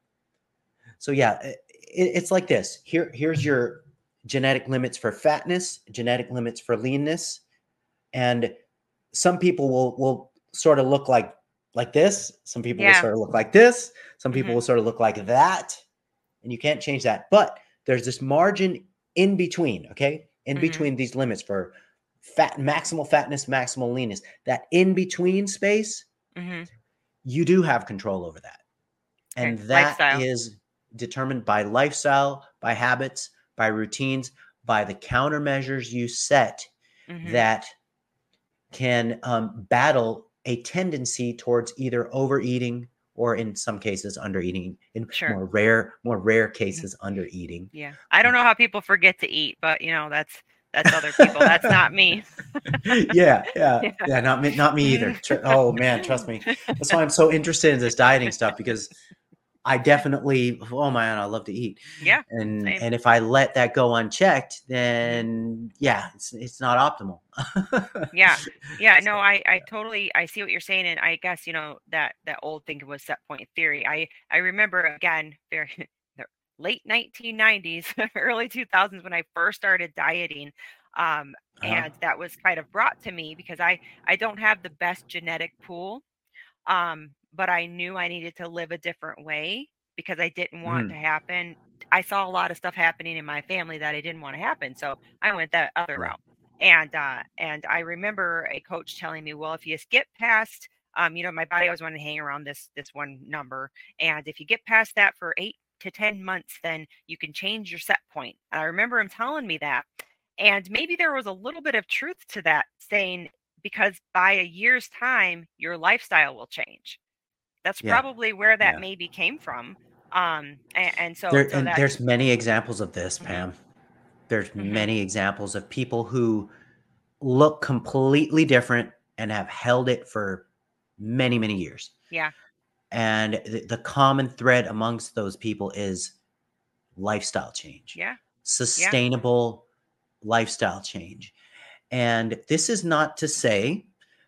so yeah, it, it's like this. Here, here's your genetic limits for fatness, genetic limits for leanness, and some people will will sort of look like like this. Some people will sort of look like this. Some people Mhm. will sort of look like that, and you can't change that. But there's this margin in between. Okay, in Mhm. between these limits for fat, maximal fatness, maximal leanness. That in between space hmm you do have control over that. And Okay, that is lifestyle. determined by lifestyle, by habits, by routines, by the countermeasures you set Mhm. that can um, battle a tendency towards either overeating or in some cases undereating in Sure. more rare more rare cases undereating Yeah. I don't know how people forget to eat, but you know, that's that's other people. That's not me. yeah yeah Yeah. yeah not me not me either oh man trust me that's why i'm so interested in this dieting stuff because i definitely oh man i love to eat Yeah. and same. and if i let that go unchecked then yeah it's it's not optimal Yeah. Yeah, no, I I totally I see what you're saying and I guess, you know, that that old thing was set point theory. I I remember again very late 1990s, early 2000s when I first started dieting. Um Uh-huh. and that was kind of brought to me because I I don't have the best genetic pool. Um but I knew I needed to live a different way because I didn't want Mhm. to happen. I saw a lot of stuff happening in my family that I didn't want to happen. So I went that other route and uh and i remember a coach telling me well if you skip past um you know my body always wanted to hang around this this one number and if you get past that for eight to ten months then you can change your set point. i remember him telling me that and maybe there was a little bit of truth to that saying because by a year's time your lifestyle will change that's Yeah. probably where that Yeah. maybe came from um and, and so, there, so and there's many examples of this Mhm. pam there's Mhm. many examples of people who look completely different and have held it for many many years yeah and the, the common thread amongst those people is lifestyle change yeah. Sustainable lifestyle change. And this is not to say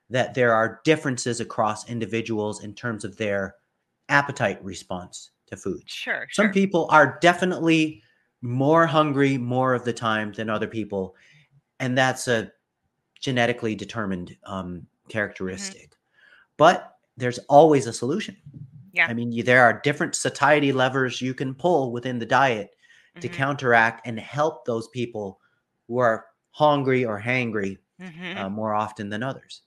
that there are differences across individuals in terms of their appetite response to food. Sure some sure. people are definitely more hungry more of the time than other people and that's a genetically determined um, characteristic. But there's always a solution Yeah. i mean you, there are different satiety levers you can pull within the diet to Mhm, counteract and help those people who are hungry or hangry mhm. uh, more often than others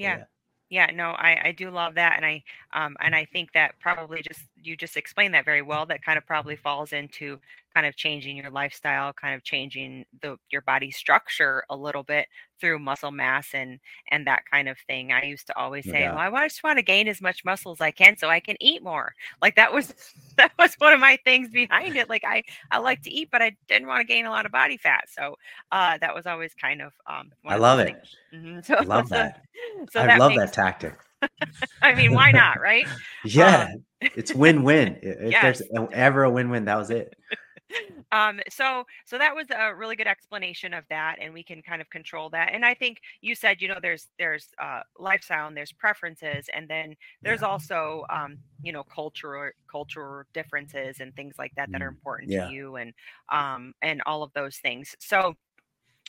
So, Yeah. Yeah, no, I, I do love that, and I um and I think that probably just you just explained that very well. That kind of probably falls into kind of changing your lifestyle, kind of changing the your body structure a little bit through muscle mass and and that kind of thing. I used to always say, doubt. well, I just want to gain as much muscle as I can so I can eat more. Like that was that was one of my things behind it. Like I I like to eat, but I didn't want to gain a lot of body fat. So uh that was always kind of um. i love those it. Mhm, So, i love so- that So i that love makes, that tactic I mean, why not, right? yeah it's win-win if yes. there's ever a win-win that was it Um, so so that was a really good explanation of that, and we can kind of control that. And I think you said, you know, there's there's uh, lifestyle and there's preferences, and then there's Yeah. also um, you know, cultural cultural differences and things like that that are Mm, important yeah. to you, and um, and all of those things. So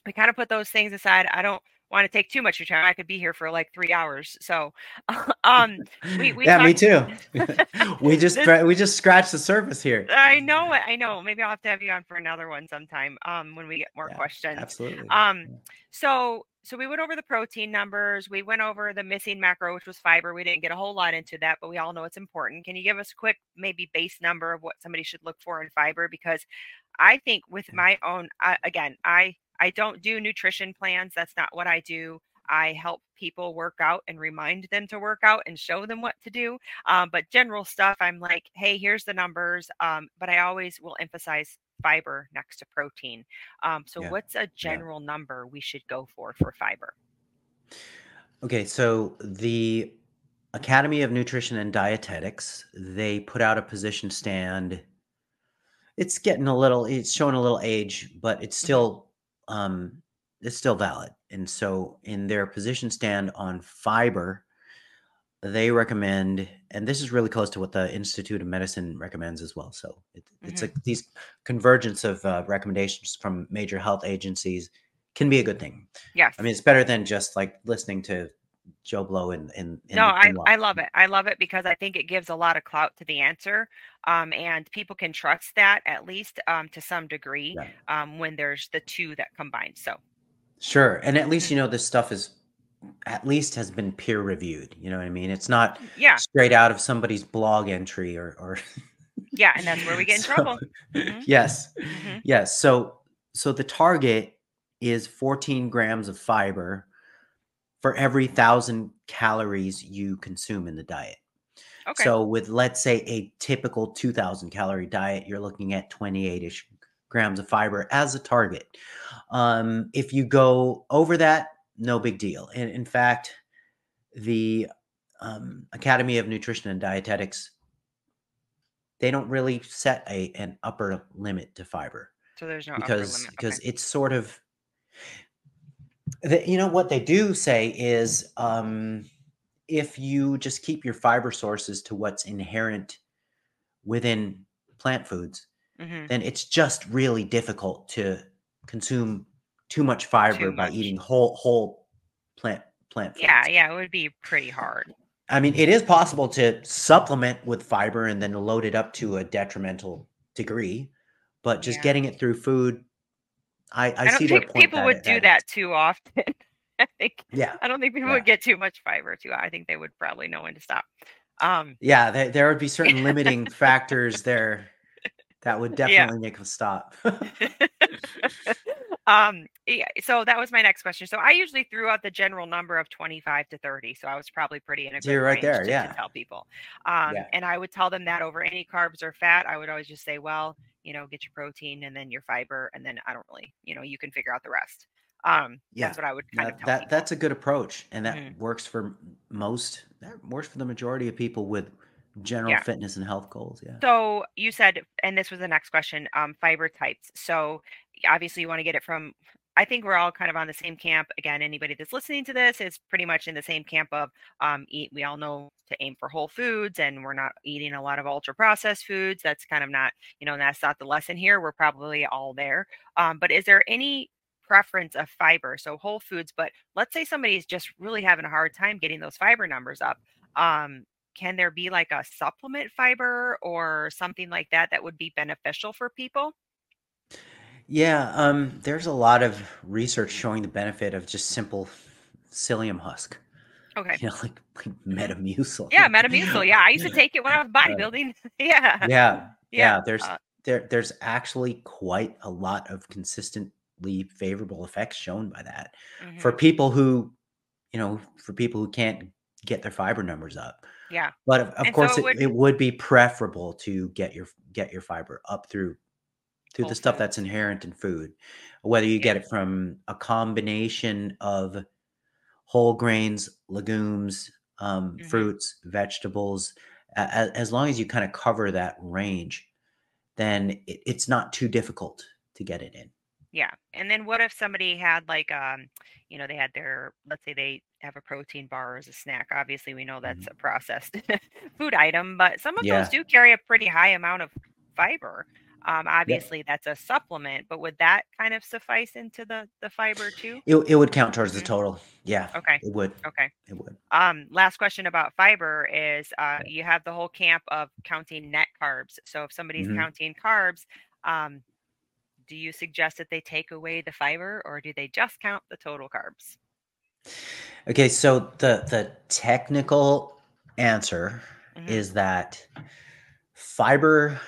we kind of put those things aside. I don't want to take too much of your time. I could be here for like three hours. So, um, we we yeah, me too. we just This- we just scratched the surface here. I know it. I know. Maybe I'll have to have you on for another one sometime. Um, when we get more Yeah, questions. Absolutely. Um, so so we went over the protein numbers. We went over the missing macro, which was fiber. We didn't get a whole lot into that, but we all know it's important. Can you give us a quick, maybe base number of what somebody should look for in fiber? Because I think with my own, I, again, I I don't do nutrition plans. That's not what I do. I help people work out and remind them to work out and show them what to do. Um, but general stuff, I'm like, hey, here's the numbers. Um, but I always will emphasize fiber next to protein. Um, so, Yeah, what's a general number we should go for for fiber? Okay, so the Academy of Nutrition and Dietetics, they put out a position stand. It's getting a little, it's showing a little age, but it's still um it's still valid. And so in their position stand on fiber, they recommend, and this is really close to what the Institute of Medicine recommends as well. So it, it's like these convergence of uh, recommendations from major health agencies can be a good thing. Yes. I mean, it's better than just like listening to Joe Blow in in, in no, I, in I love it. I love it because I think it gives a lot of clout to the answer. Um, and people can trust that at least um, to some degree Yeah. um, when there's the two that combine. So, Sure, and at least Mhm. you know this stuff is at least has been peer reviewed. You know what I mean? It's not yeah. straight out of somebody's blog entry or or. Yeah. And that's where we get in So- trouble. Mhm. Yes, Mhm. yes. So so the target is 14 grams of fiber for every thousand calories you consume in the diet. Okay. So with let's say a typical 2000 calorie diet, you're looking at 28ish grams of fiber as a target. Um, if you go over that, no big deal. And in fact, the um, Academy of Nutrition and Dietetics they don't really set a an upper limit to fiber so there's no upper because limit. because it's sort of the, you know what they do say is um, if you just keep your fiber sources to what's inherent within plant foods hmm then it's just really difficult to consume too much fiber Too by much. eating whole whole plant plant foods. Yeah, yeah, it would be pretty hard. I mean, it is possible to supplement with fiber and then load it up to a detrimental degree, but just Yeah. getting it through food, I, I, I, don't think point. people would do is. that too often. I think Yeah, I don't think people Yeah. would get too much fiber too. I think they would probably know when to stop. Um, yeah. There, there would be certain limiting factors there that would Yeah. definitely make them stop. um, yeah, so that was my next question. So I usually threw out the general number of 25 to 30. So I was probably pretty in a So good you're right range there, to, to yeah. tell people. Um, Yeah. and I would tell them that over any carbs or fat, I would always just say, well, you know, get your protein and then your fiber, and then I don't really, you know, you can figure out the rest. Um, Yeah. that's what I would kind that, of tell that people. that's a good approach, and that Mhm. works for most. That works for the majority of people with general Yeah. fitness and health goals. Yeah. So you said, and this was the next question, um, fiber types. So obviously you want to get it from. I think we're all kind of on the same camp. Again, anybody that's listening to this is pretty much in the same camp of um, eat. We all know to aim for whole foods, and we're not eating a lot of ultra processed foods. That's kind of not, you know, that's not the lesson here. We're probably all there. Um, but is there any preference of fiber? So whole foods, but let's say somebody's just really having a hard time getting those fiber numbers up. Um, can there be like a supplement fiber or something like that that would be beneficial for people? Yeah, um, there's a lot of research showing the benefit of just simple psyllium husk. Okay. You know, like, like Metamucil. Yeah, Metamucil. Yeah, I used to take it when I was bodybuilding. yeah. yeah, yeah. Yeah, There's uh, there there's actually quite a lot of consistently favorable effects shown by that for mhm, people who, you know, for people who can't get their fiber numbers up. Yeah. But of, of And so course, it it, would- it would be preferable to get your get your fiber up through through Whole the stuff that's inherent in food, whether you get it from a combination of whole grains, legumes, um, Mhm. fruits, vegetables. a- a- As long as you kind of cover that range, then it, it's not too difficult to get it in. Yeah. And then what if somebody had like um, you know, they had their let's say they have a protein bar as a snack. Obviously, we know that's a processed food item, but some of Yeah. those do carry a pretty high amount of fiber. Um, obviously that's a supplement, but would that kind of suffice into the the fiber too? It, it would count towards the Mhm. total. Yeah, Okay. it would. Okay. It would. Um, last question about fiber is uh, you have the whole camp of counting net carbs. So if somebody's Mhm. counting carbs, um, do you suggest that they take away the fiber or do they just count the total carbs? Okay, so the the technical answer Mhm. is that fiber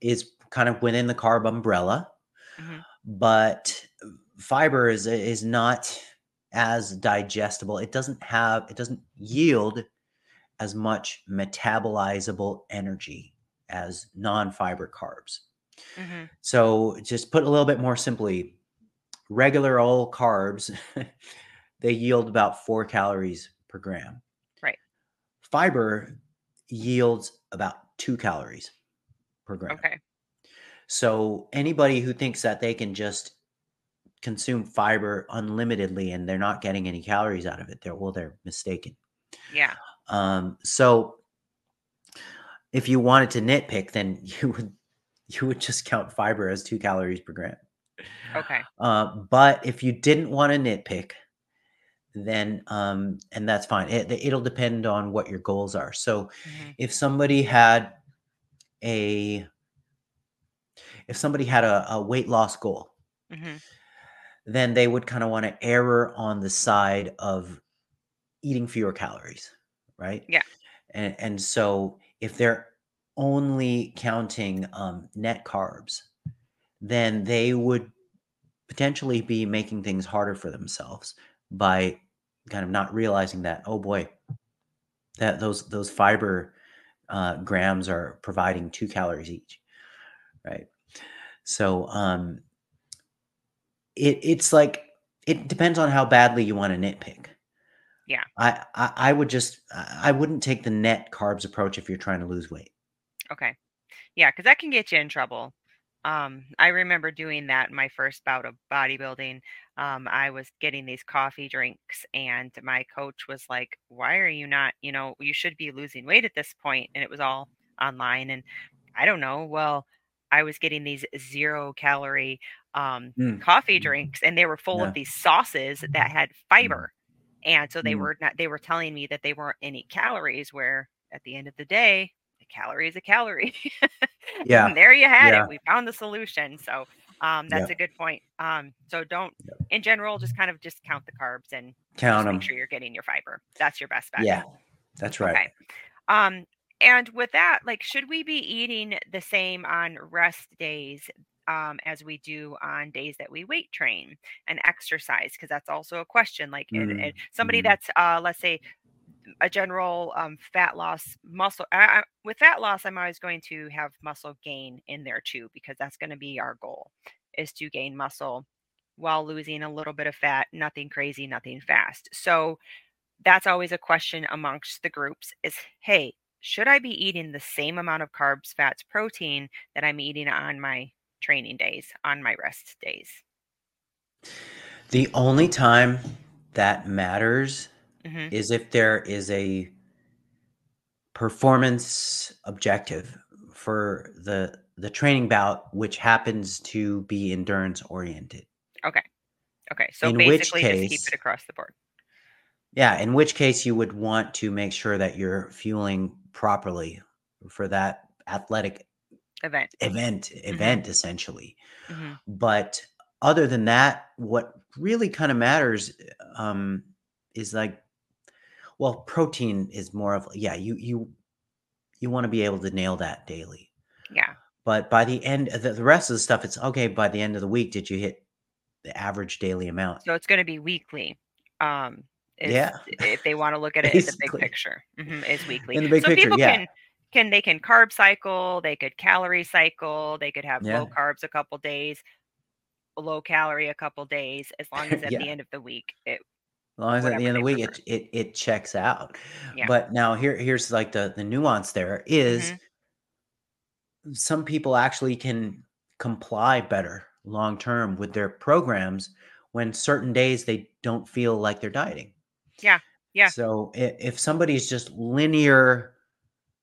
is kind of within the carb umbrella, Mhm. but fiber is is not as digestible. It doesn't have it doesn't yield as much metabolizable energy as non-fiber carbs. Mhm. So just put a little bit more simply, regular old carbs, they yield about four calories per gram. Right. Fiber yields about two calories per gram. Okay. So anybody who thinks that they can just consume fiber unlimitedly and they're not getting any calories out of it, they're well, they're mistaken. Yeah. Um, so if you wanted to nitpick, then you would you would just count fiber as two calories per gram. Okay. Uh, but if you didn't want to nitpick, then um, and that's fine. It, it'll depend on what your goals are. So Mhm. if somebody had a if somebody had a, a weight loss goal, Mhm. then they would kind of want to error on the side of eating fewer calories, right? Yeah. And and so if they're only counting um, net carbs, then they would potentially be making things harder for themselves by kind of not realizing that oh boy that those those fiber uh, grams are providing two calories each right so um it it's like it depends on how badly you want to nitpick Yeah. I, I i would just i wouldn't take the net carbs approach if you're trying to lose weight Okay. Yeah, because that can get you in trouble. Um, I remember doing that in my first bout of bodybuilding. Um, I was getting these coffee drinks, and my coach was like, Why are you not, you know, you should be losing weight at this point? And it was all online. And I don't know. Well, I was getting these zero calorie um, Mm, coffee drinks, and they were full yeah of these sauces that had mm, fiber. And so they mm. were not, they were telling me that they weren't any calories, where at the end of the day, a calorie is a calorie. yeah and there you had yeah it. We found the solution. So um, yeah that's a good point. Um, so don't, yeah in general, just kind of just count the carbs and count just make sure you're getting your fiber. That's your best bet. yeah that's right Okay. Um, and with that, like, should we be eating the same on rest days um, as we do on days that we weight train and exercise? Because that's also a question. Like, and, Mm, and somebody mm. that's, uh, let's say, a general um, fat loss muscle I, I, with fat loss i'm always going to have muscle gain in there too because that's going to be our goal is to gain muscle while losing a little bit of fat nothing crazy nothing fast. So that's always a question amongst the groups is hey should i be eating the same amount of carbs fats protein that i'm eating on my training days on my rest days? The only time that matters hmm is if there is a performance objective for the the training bout which happens to be endurance oriented. okay. Okay. So In which basically just keep case, it across the board. Yeah, in which case you would want to make sure that you're fueling properly for that athletic event. event hmm event essentially. hmm But other than that, what really kind of matters um, is like well protein is more of yeah you you you want to be able to nail that daily. Yeah. But by the end the, the rest of the stuff it's okay by the end of the week did you hit the average daily amount? So it's going to be weekly. Um, is yeah. if they want to look at it in the big picture, hmm is weekly. in the big So picture people yeah. can can they can carb cycle, they could calorie cycle, they could have yeah. low carbs a couple days, low calorie a couple days, as long as at the end of the week, it long as at the end of the week it, it it checks out Yeah. but now here here's like the the nuance there is hmm some people actually can comply better long term with their programs when certain days they don't feel like they're dieting. Yeah. Yeah. So if, if somebody's just linear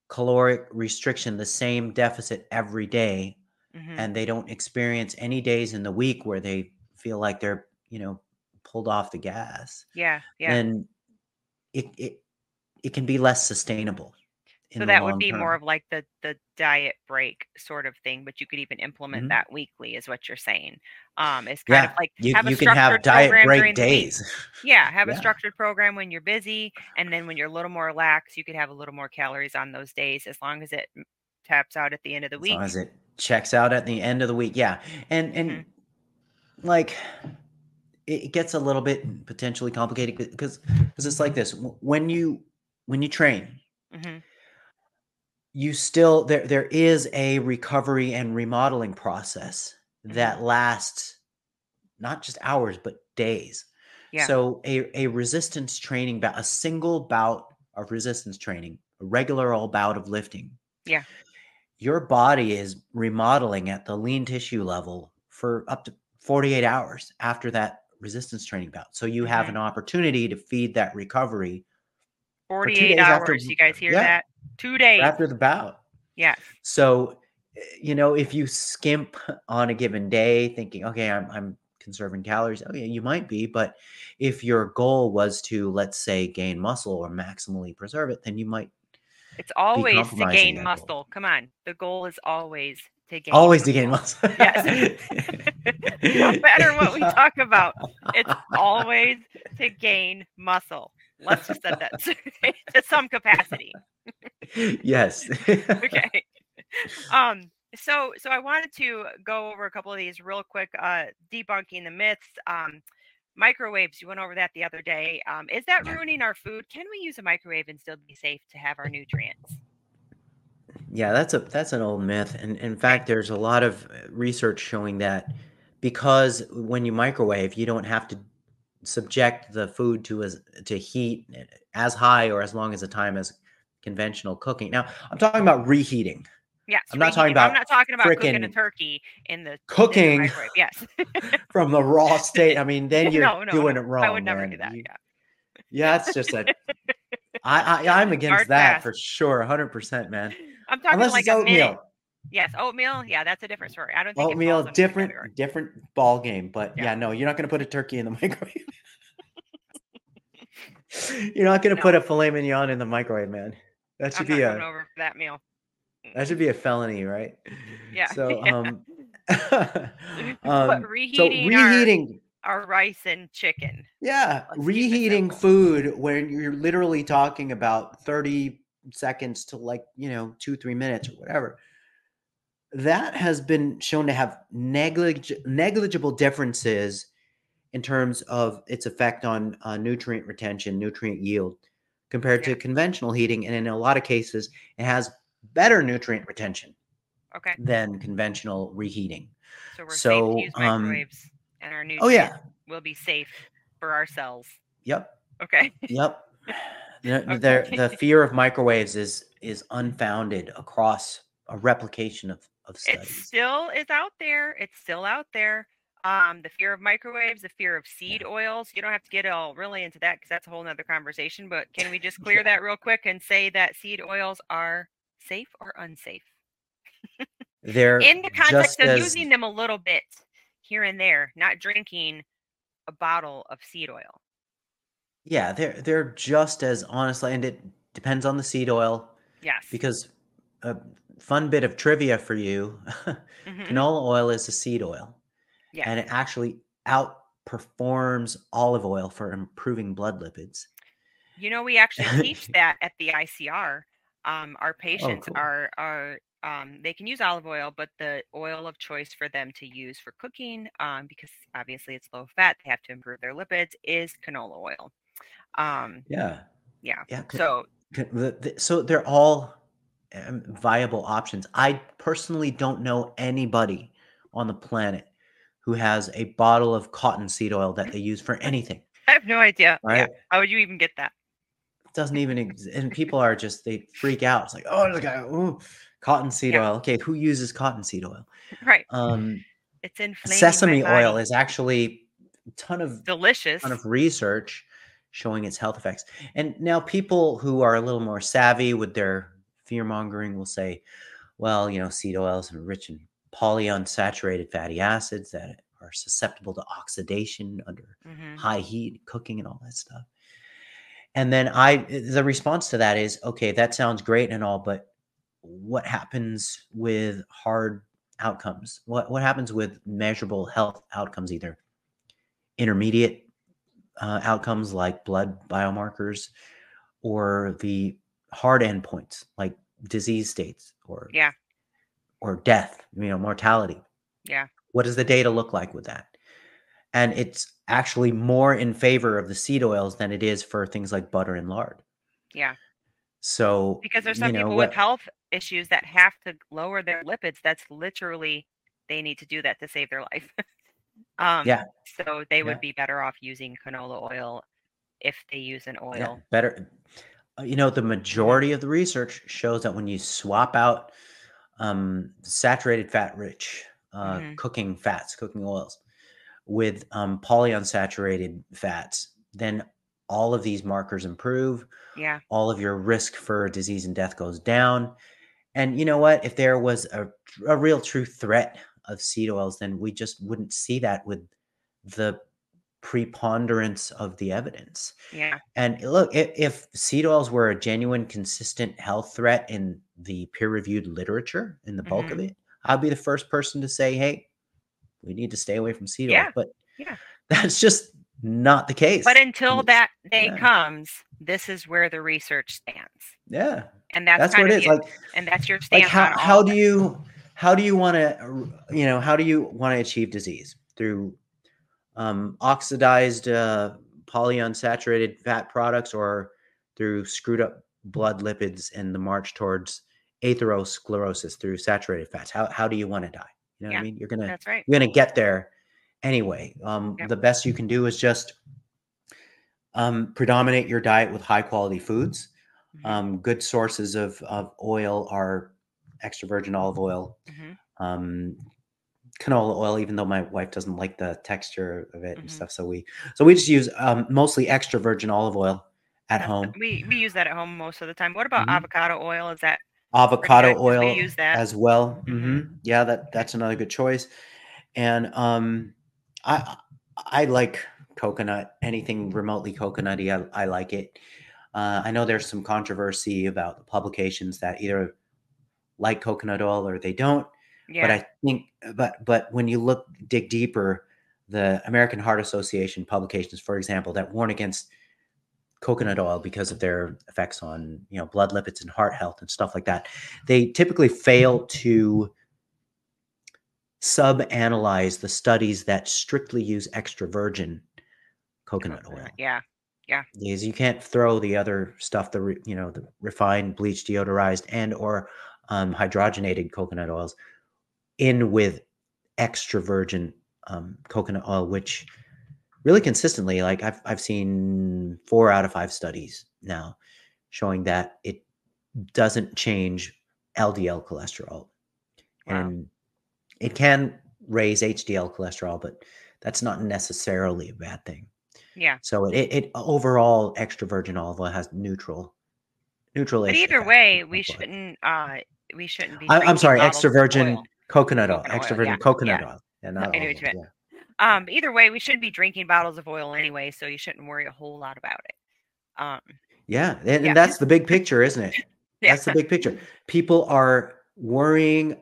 caloric restriction, the same deficit every day, hmm and they don't experience any days in the week where they feel like they're, you know, pulled off the gas, Yeah. Yeah. then it it it can be less sustainable So that would be more of like the the diet break sort of thing, but you could even implement Mhm. that weekly, is what you're saying. Um, it's kind of like you have a you can have diet break week. days. Yeah, have a structured program when you're busy, and then when you're a little more lax, you could have a little more calories on those days, as long as it taps out at the end of the as long week. as it checks out at the end of the week yeah and hmm and like it gets a little bit potentially complicated because because it's like this when you when you train hmm you still there there is a recovery and remodeling process that lasts not just hours but days Yeah. so a, a resistance training bout a single bout of resistance training a regular old bout of lifting Yeah. your body is remodeling at the lean tissue level for up to 48 hours after that resistance training bout. So you have hmm an opportunity to feed that recovery for two 48 days after, hours. You guys hear yeah, that? Two days. after the bout. Yeah. So, eh, you know, if you skimp on a given day thinking, okay, I'm, I'm conserving calories, oh, yeah, you might be. But if your goal was to, let's say, gain muscle or maximally preserve it, then you might It's always to gain that goal. muscle. Come on. The goal is always to gain Always to gain muscle. muscle. Yes. no matter what we talk about, it's always to gain muscle. Let's just set that to some capacity. yes. Okay. Um, so so I wanted to go over a couple of these real quick, uh, debunking the myths. Um, microwaves, you went over that the other day. Um, is that ruining our food? Can we use a microwave and still be safe to have our nutrients? Yeah, that's a that's an old myth, and in fact, there's a lot of uh, research showing that because when you microwave, you don't have to subject the food to as to heat eh, as high or as long as the time as conventional cooking. Now, I'm talking about reheating. Yes, I'm not talking reheating. I'm about not talking about cooking a turkey in the in the cooking microwave. Yes. from the raw state. I mean, then you're no, no, doing no. it wrong. I would never man. do that. You- Yeah. yeah, it's just a. I, I I'm against Hard that pass. for sure, 100 percent, man. I'm talking Unless like it's a oatmeal. minute. Yes, oatmeal. Yeah, that's a different story. I don't think Oatmeal, falls under that different different ball game. But yeah. Yeah. no, you're not going to put a turkey in the microwave. you're not going to No. put a filet mignon in the microwave, man. That I'm should be a over for that meal. that should be a felony, right? Yeah. So um, um so reheating, our- reheating our, rice and chicken. Yeah, Let's reheating food when you're literally talking about 30 seconds to like, you know, two, three minutes or whatever. That has been shown to have neglig- negligible differences in terms of its effect on uh, nutrient retention, nutrient yield compared to conventional heating. And in a lot of cases, it has better nutrient retention Okay. than conventional reheating. So we're safe So, to use um, microwaves and our nutrients Oh, yeah. will be safe for ourselves. Yep. Okay. Yep. The, Okay. the, the fear of microwaves is is unfounded across a replication of, of studies. It still is out there. It's still out there. Um, the fear of microwaves, the fear of seed oils. You don't have to get all really into that because that's a whole nother conversation. But can we just clear Yeah. that real quick and say that seed oils are safe or unsafe? They're In the context of as, using them a little bit here and there, not drinking a bottle of seed oil. Yeah, they're they're just as honestly, and it depends on the seed oil Yes. because a fun bit of trivia for you: Mhm. canola oil is a seed oil, Yes. and it actually outperforms olive oil for improving blood lipids. You know, we actually teach that at the ICR. Um, our patients Oh, cool. are are um, they can use olive oil, but the oil of choice for them to use for cooking, um, because obviously it's low fat, they have to improve their lipids, is canola oil. Um, Yeah, yeah. yeah. So ca- the- the- so they're all um, viable options. I personally don't know anybody on the planet who has a bottle of cottonseed oil that they use for anything. I have no idea. Yeah. How would you even get that? It doesn't even exist. And people are just, they freak out. It's like, oh, look at ooh, cottonseed Yeah. oil. Okay, who uses cottonseed oil? Right. Um, It's inflaming. sesame oil is actually a ton of delicious. ton of research showing its health effects. And now people who are a little more savvy with their fear mongering will say, well, you know, seed oils are rich in polyunsaturated fatty acids that are susceptible to oxidation under Mhm. high heat, cooking, and all that stuff. And then I, the response to that is, okay, that sounds great and all, but what happens with hard outcomes? What what happens with measurable health outcomes, either intermediate uh, outcomes like blood biomarkers, or the hard endpoints like disease states or Yeah. or death, you know, mortality. Yeah. What does the data look like with that? And it's actually more in favor of the seed oils than it is for things like butter and lard. Yeah. So Because there's you some know, people what- with health issues that have to lower their lipids. That's literally they need to do that to save their life. um, Yeah. So they Yeah. would be better off using canola oil if they use an oil. Yeah, better. uh, You know, the majority of the research shows that when you swap out um, saturated fat rich uh, Mhm. cooking fats, cooking oils, with um, polyunsaturated fats, then all of these markers improve. Yeah. All of your risk for disease and death goes down. And you know what? If there was a, a real true threat of seed oils, then we just wouldn't see that with the preponderance of the evidence. Yeah. And look, if, if seed oils were a genuine, consistent health threat in the peer reviewed literature, in the bulk of Mhm. it, I'd be the first person to say, hey, we need to stay away from seed Yeah, oils. But yeah. that's just not the case. But until that day yeah. comes, this is where the research stands. yeah, And that's, that's, what it is. Like, and that's your stance. like how, how of do you how do you want to you know how do you want to achieve disease? Through um, oxidized uh, polyunsaturated fat products or through screwed up blood lipids and the march towards atherosclerosis through saturated fats. How, how do you want to die? You know Yeah, what i mean? You're gonna That's right. you're gonna get there anyway. Um, the best you can do is just um, predominate your diet with high quality foods. Mhm, um, good sources of, of oil are extra virgin olive oil mhm. um, canola oil, even though my wife doesn't like the texture of it and Mhm. stuff. So we so we just use um, mostly extra virgin olive oil at That's- home. We we use that at home most of the time. What about Mhm. avocado oil? Is that Avocado good, 'cause we oil use that. as well. Mhm. hmm Yeah, that that's another good choice. And um, I I like coconut. Anything remotely coconutty, I, I like it. Uh, I know there's some controversy about the publications that either like coconut oil or they don't. yeah? but I think but but when you look dig deeper, the American Heart Association publications, for example, that warn against coconut oil because of their effects on you know blood lipids and heart health and stuff like that, they typically fail to sub-analyze the studies that strictly use extra virgin coconut oil Yeah. Yeah. Is you can't throw the other stuff the re- you know the refined bleached deodorized and or um, hydrogenated coconut oils in with extra virgin um, coconut oil which really consistently like I've, I've seen four out of five studies now showing that it doesn't change ldl cholesterol Wow. and it can raise hdl cholesterol but that's not necessarily a bad thing Yeah. so it, it overall extra virgin olive oil has neutral neutral. But either way, we shouldn't uh we shouldn't be I, I'm sorry, extra virgin oil. coconut oil, Coconut extra oil, virgin yeah, coconut yeah. oil, and not know olive what you oil, yeah. Um, either way, we shouldn't be drinking bottles of oil anyway, so you shouldn't worry a whole lot about it. Um, Yeah, and, and that's the big picture, isn't it? yeah. That's the big picture. People are worrying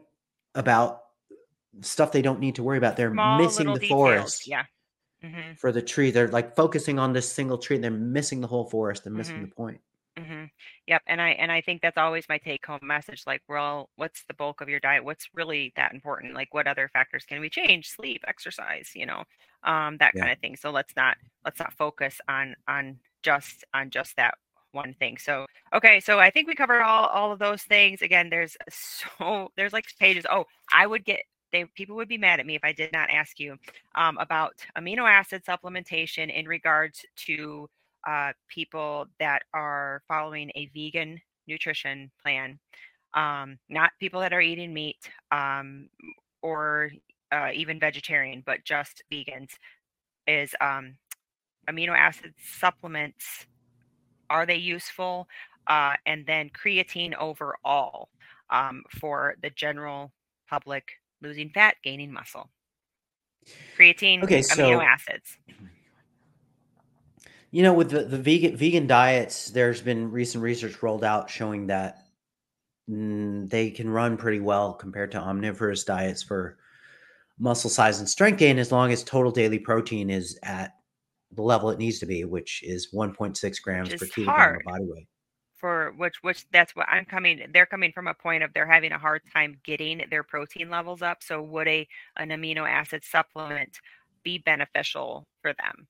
about stuff they don't need to worry about. They're Small missing the details. forest Yeah. hmm for the tree. They're like focusing on this single tree. and They're missing the whole forest. They're missing Mhm. the point. Hmm Yep. And I and I think that's always my take home message. Like, well, what's the bulk of your diet? What's really that important? Like, what other factors can we change? Sleep, exercise, you know, um, that Yeah. kind of thing. So let's not let's not focus on on just on just that one thing. So okay, so I think we covered all all of those things. Again, there's so there's like pages. Oh, I would get they people would be mad at me if I did not ask you um, about amino acid supplementation in regards to uh, people that are following a vegan nutrition plan, um, not people that are eating meat um, or uh, even vegetarian, but just vegans, is um, amino acid supplements. Are they useful? Uh, and then creatine overall um, for the general public losing fat, gaining muscle. Creatine, Okay, so- amino acids. You know, with the, the vegan vegan diets, there's been recent research rolled out showing that mm, they can run pretty well compared to omnivorous diets for muscle size and strength gain as long as total daily protein is at the level it needs to be, which is 1.6 grams per kilogram of body weight. for which which that's what I'm coming they're coming from a point of they're having a hard time getting their protein levels up so would a an amino acid supplement be beneficial for them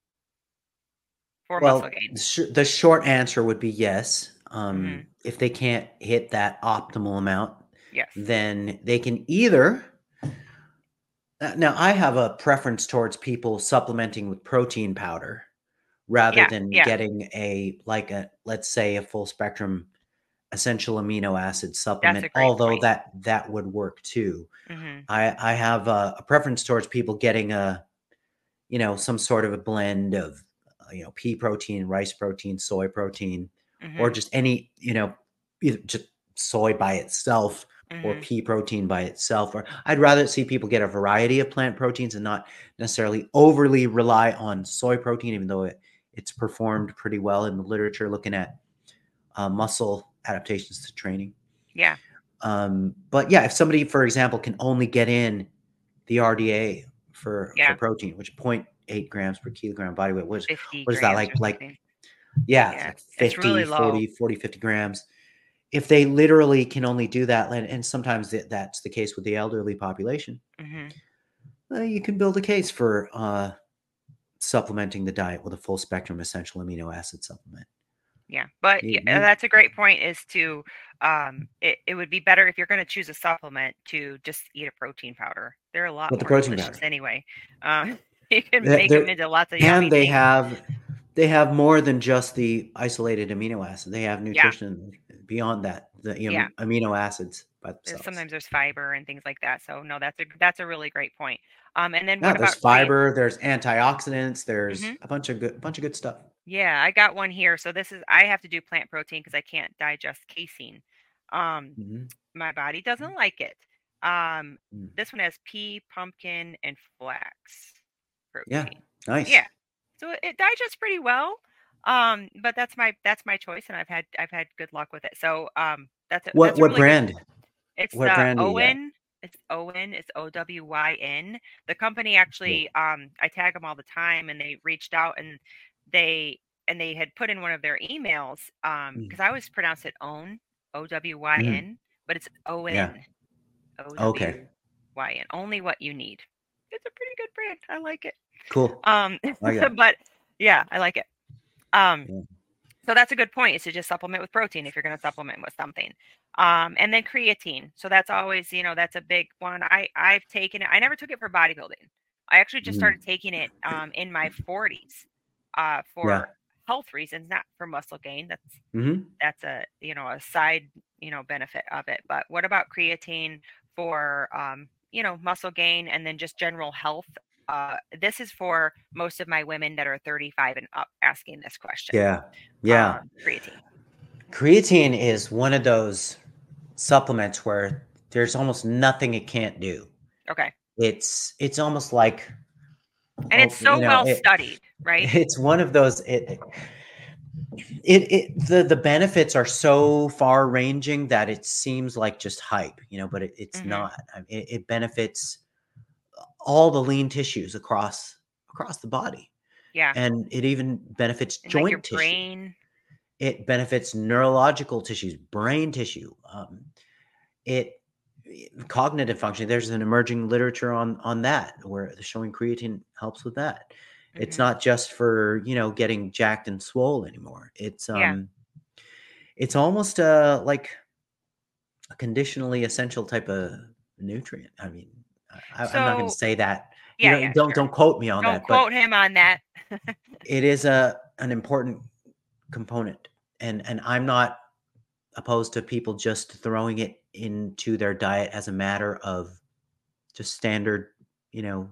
for Well, muscle gain the, sh- the short answer would be yes. Um, Mhm. If they can't hit that optimal amount, yes then they can either Uh, now i have a preference towards people supplementing with protein powder rather Yeah, than yeah. getting a like a let's say a full spectrum essential amino acid supplement although point. that that would work too hmm i i have a, a preference towards people getting a you know some sort of a blend of you know pea protein rice protein soy protein hmm or just any you know either just soy by itself or hmm pea protein by itself or i'd rather see people get a variety of plant proteins and not necessarily overly rely on soy protein even though it, it's performed pretty well in the literature looking at uh, muscle adaptations to training. Yeah. Um, but yeah if somebody for example can only get in the rda for, Yeah. for protein which 0.8 grams per kilogram body weight was 50 what is that, like- like yeah, Yeah, it's like it's really 50 40 40 50 grams if they literally can only do that, and, and sometimes that, that's the case with the elderly population, hmm uh, you can build a case for uh, supplementing the diet with a full spectrum essential amino acid supplement. Yeah, but You- y- you- that's a great point. Is to um, it, it would be better if you're going to choose a supplement to just eat a protein powder. They're a lot With the protein powder. anyway. Um, you can make them into lots of and they things. have they have more than just the isolated amino acid. They have nutrition beyond that. The you know, Yeah. amino acids themselves. Sometimes there's fiber and things like that. So no, that's a that's a really great point. Um, and then Yeah, what there's fiber, there's antioxidants, there's Mhm. a bunch of good bunch of good stuff. Yeah, I got one here. So this is I have to do plant protein because I can't digest casein. Um, Mhm. my body doesn't like it. Um, Mm. this one has pea, pumpkin, and flax Yeah. Nice. Yeah. So it- digests pretty well. Um, but that's my that's my choice, and I've had I've had good luck with it. So um, that's a, What that's what really brand? It's what uh, brand do you get? Owen. It's Owen. It's O W Y N. The company actually, um, I tag them all the time, and they reached out and they and they had put in one of their emails um Mm. because I always pronounce it Own O W Y N, but it's O N O Okay. Y N. Only what you need. It's a pretty good brand. I like it. Cool. Um, like but yeah, I like it. Um, Yeah. so that's a good point is to just supplement with protein if you're going to supplement with something. Um, and then creatine. So that's always, you know, that's a big one. I I've taken it. I never took it for bodybuilding. I actually just Mm. started taking it um, in my 40s uh, for Yeah. health reasons, not for muscle gain. That's hmm that's a you know a side you know benefit of it. But what about creatine for um, you know muscle gain and then just general health? Uh, this is for most of my women that are 35 and up asking this question. Yeah. Yeah. um, creatine. Creatine is one of those supplements where there's almost nothing it can't do. Okay, It's it's almost like and it's oh, so you know, well it- studied, right? It's one of those it it, it the the benefits are so far ranging that it seems like just hype, you know, but it, it's Mhm. not. I mean, it, it benefits all the lean tissues across across the body, Yeah, and it even benefits and joint like your tissue. brain. It benefits neurological tissues, brain tissue. Um, it cognitive function. There's an emerging literature on on that where the showing creatine helps with that. It's Mhm. not just for you know getting jacked and swole anymore. It's um, Yeah. it's almost uh like a conditionally essential type of nutrient. I mean, I, I'm not going to say that. Yeah, you know, yeah, don't sure. don't quote me on that. Don't that, quote him on that. it is a an important component, and and I'm not opposed to people just throwing it into their diet as a matter of just standard, you know,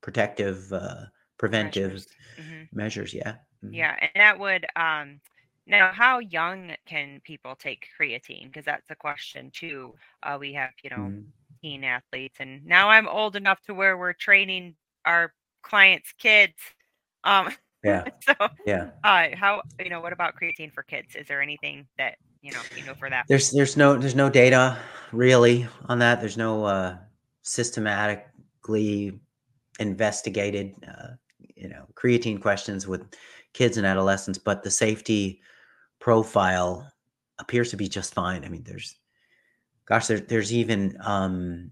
protective, uh, preventive Measures. Mhm. measures. Yeah. Mhm. Yeah, and that would um now how young can people take creatine? Because that's a question too. Uh, we have you know Mhm. teen athletes, and now I'm old enough to where we're training our clients' kids. Um, Yeah. so Yeah. uh, how you know what about creatine for kids? Is there anything that you know you know for that? There's there's no there's no data really on that. There's no uh, systematically investigated uh, you know creatine questions with kids and adolescents, but the safety profile appears to be just fine. I mean, there's gosh, there, there's even um,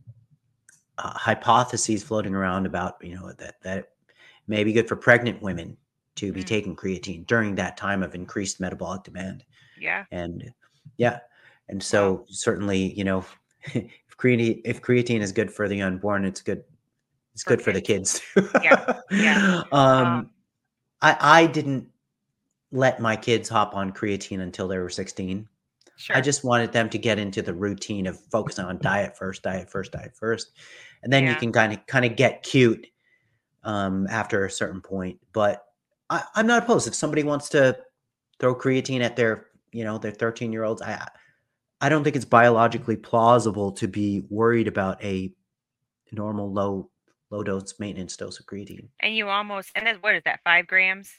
uh, hypotheses floating around about you know that that may be good for pregnant women to be Mm. taking creatine during that time of increased metabolic demand Yeah, and yeah and so certainly you know if creatine if creatine is good for the unborn it's good it's good for the kids too. Yeah, yeah. um, Um, i i didn't let my kids hop on creatine until they were 16 sure. i just wanted them to get into the routine of focusing on diet first diet first diet first and then you can kind of kind of get cute um after a certain point but I, i'm not opposed if somebody wants to throw creatine at their you know their 13 year olds i i don't think it's biologically plausible to be worried about a normal low low dose maintenance dose of creatine and you almost and then what is that? Five grams.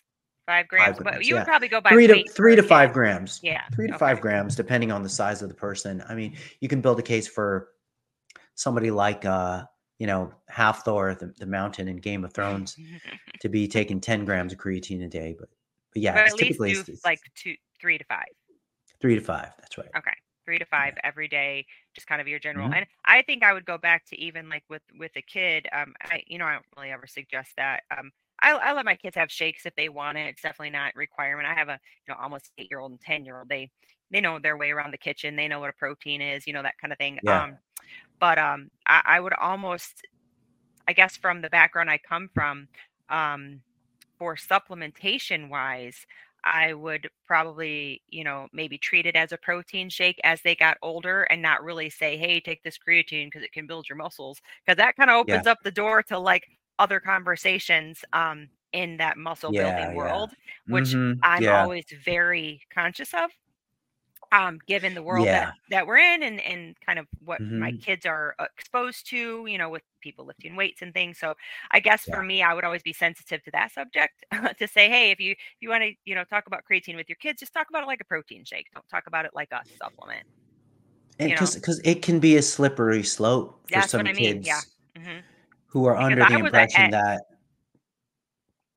Five grams. but grams, you yeah. would probably go by three to three to five grams Yeah. three to okay. five grams depending on the size of the person i mean you can build a case for somebody like uh you know Hafthor the, the mountain in game of thrones to be taking 10 grams of creatine a day but but yeah but it's at least typically do it's like two, three to five. three to five that's right Okay. Three to five every day, just kind of your general. Mhm. And I think I would go back to even like with with a kid. Um, I you know I don't really ever suggest that. Um, I, I let my kids have shakes if they want it. It's definitely not a requirement. I have a you know almost eight year old and ten year old. They they know their way around the kitchen. They know what a protein is. You know that kind of thing. Yeah. Um, but um, I, I would almost, I guess, from the background I come from, um, for supplementation wise, I would probably, you know, maybe treat it as a protein shake as they got older and not really say, hey, take this creatine because it can build your muscles. Because that kind of Yeah. opens up the door to like other conversations um, in that muscle Yeah, building yeah. world, which Mhm. I'm yeah. always very conscious of. Um, given the world Yeah. that, that we're in and, and kind of what my Mhm. kids are uh, exposed to, you know, with people lifting weights and things. So I guess Yeah. for me, I would always be sensitive to that subject to say, hey, if you if you want to, you know, talk about creatine with your kids, just talk about it like a protein shake. Don't talk about it like a supplement. And because because it can be a slippery slope for That's some I mean, kids yeah. hmm who are Because under the impression at- that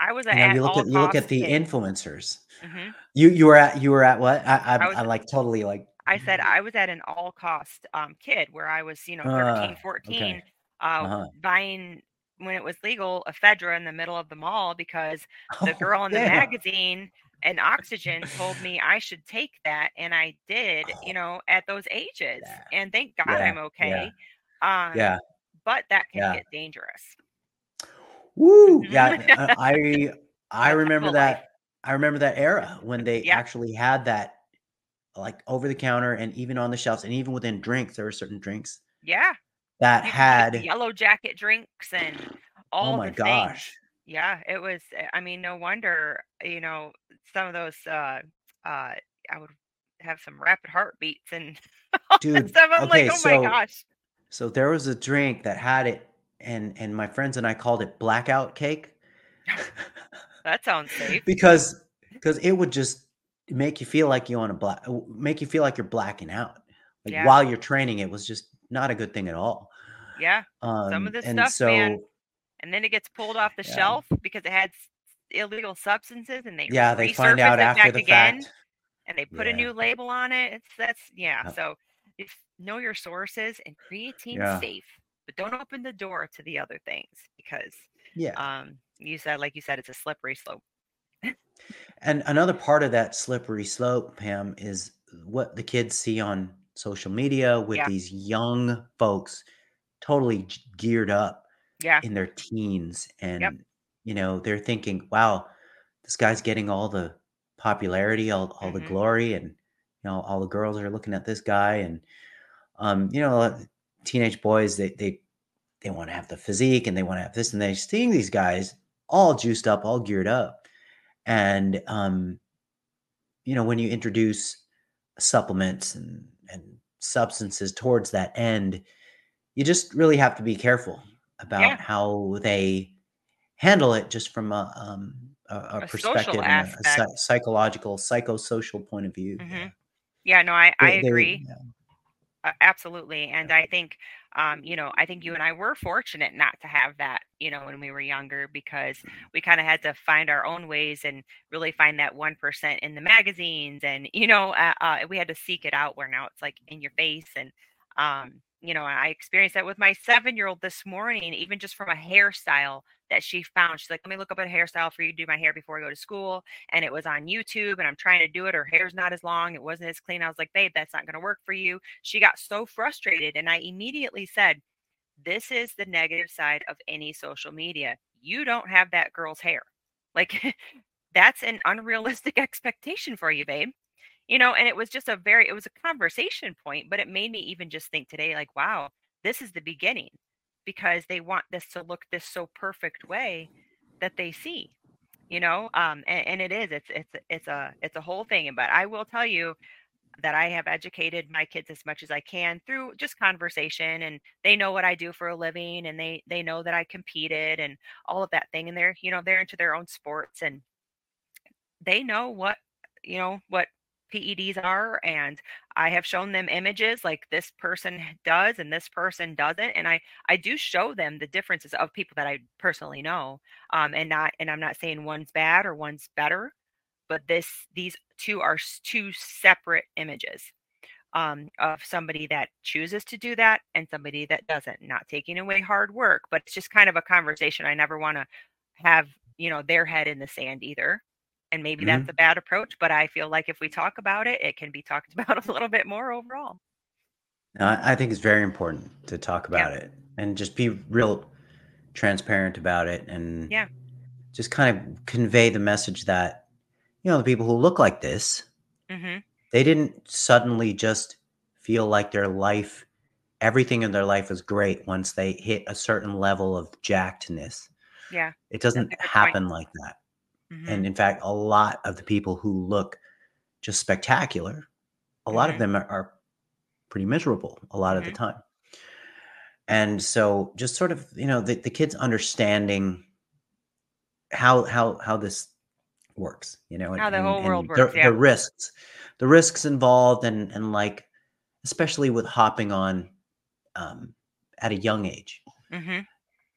I was a you know at you look at you look at the influencers. Mhm. You you were at you were at what? I I, I was- I like totally like I said I was at an all cost um, kid where I was, you know, Uh, 13, 14, okay. uh, Uh-huh. buying when it was legal ephedra in the middle of the mall because the Oh, girl in the damn. magazine and oxygen told me I should take that and I did, you know, at those ages. Yeah. And thank God Yeah, I'm okay. Um Yeah. but that can Yeah. get dangerous. Woo! Yeah, uh, I I remember that. I remember that era when they Yeah. actually had that, like over the counter and even on the shelves, and even within drinks, there were certain drinks Yeah. that You had. yellow jacket drinks and all Oh my the gosh! things. Yeah, it was eh, I mean, no wonder, you know, some of those uh uh I would have some rapid heartbeats and Dude, stuff. I'm okay, like, oh so my gosh. so there was a drink that had it, and and my friends and I called it blackout cake That sounds safe. because because it would just make you feel like you on a black make you feel like you're blacking out. Like Yeah. while you're training, it was just not a good thing at all. Yeah. Um, of this and stuff, so man, And then it gets pulled off the Yeah. shelf because it had illegal substances and they yeah, they find out after the again fact. and they put a new label on it. It's that's yeah. So if know your sources and creatine Yeah. safe, but don't open the door to the other things because Yeah. um you said like you said it's a slippery slope. And another part of that slippery slope, Pam, is what the kids see on social media with Yeah. these young folks totally geared up Yeah. in their teens. And, you know, they're thinking, wow, this guy's getting all the popularity, all, all the Mhm. glory, and, you know, all the girls are looking at this guy. And, um, you know, teenage boys, they, they, they want to have the physique and they want to have this, and they're seeing these guys all juiced up, all geared up. And, um, you know, when you introduce supplements and, and substances towards that end, you just really have to be careful about Yeah. how they handle it just from a, um, a, a A perspective and a, a psychological, psychosocial point of view. Yeah. Mhm. Yeah, no, I, I They- they- agree. yeah. Absolutely. And I think, um, you know, I think you and I were fortunate not to have that, you know, when we were younger because we kind of had to find our own ways and really find that 1% in the magazines. And, you know, uh, uh, we had to seek it out where now it's like in your face. And, um, you know, I experienced that with my seven year old this morning, even just from a hairstyle that she found. She's like, let me look up a hairstyle for you to do my hair before I go to school. And it was on YouTube and I'm trying to do it. Her hair's not as long. It wasn't as clean. I was like, babe, that's not going to work for you. She got so frustrated. And I immediately said, this is the negative side of any social media. You don't have that girl's hair. Like, that's an unrealistic expectation for you, babe. You know, and it was just a very, it was a conversation point, but it made me even just think today, like, wow, this is the beginning because they want this to look this so perfect way that they see you know um and, and it is it's it's it's a it's a whole thing but i will tell you that i have educated my kids as much as i can through just conversation and they know what i do for a living and they they know that i competed and all of that thing and they're you know they're into their own sports and they know what you know what PEDs are and I have shown them images like this person does and this person doesn't and I I do show them the differences of people that I personally know um and not and I'm not saying one's bad or one's better but this these two are two separate images um, of somebody that chooses to do that and somebody that doesn't. Not taking away hard work, but it's just kind of a conversation. I never want to have you know their head in the sand either. And maybe Mhm. that's a bad approach, but I feel like if we talk about it, it can be talked about a little bit more overall. I think it's very important to talk Yeah. about it and just be real transparent about it and Yeah. just kind of convey the message that you know the people who look like this hmm they didn't suddenly just feel like their life everything in their life was great once they hit a certain level of jackedness Yeah. it doesn't good point. happen like that hmm and in fact a lot of the people who look just spectacular a lot of them are, are pretty miserable a lot of the Mhm. time. And so just sort of you know the, the kids understanding how how how this works you know and, How the and- whole world and works, the, yeah. the risks the risks involved and and like especially with hopping on um at a young age. Hmm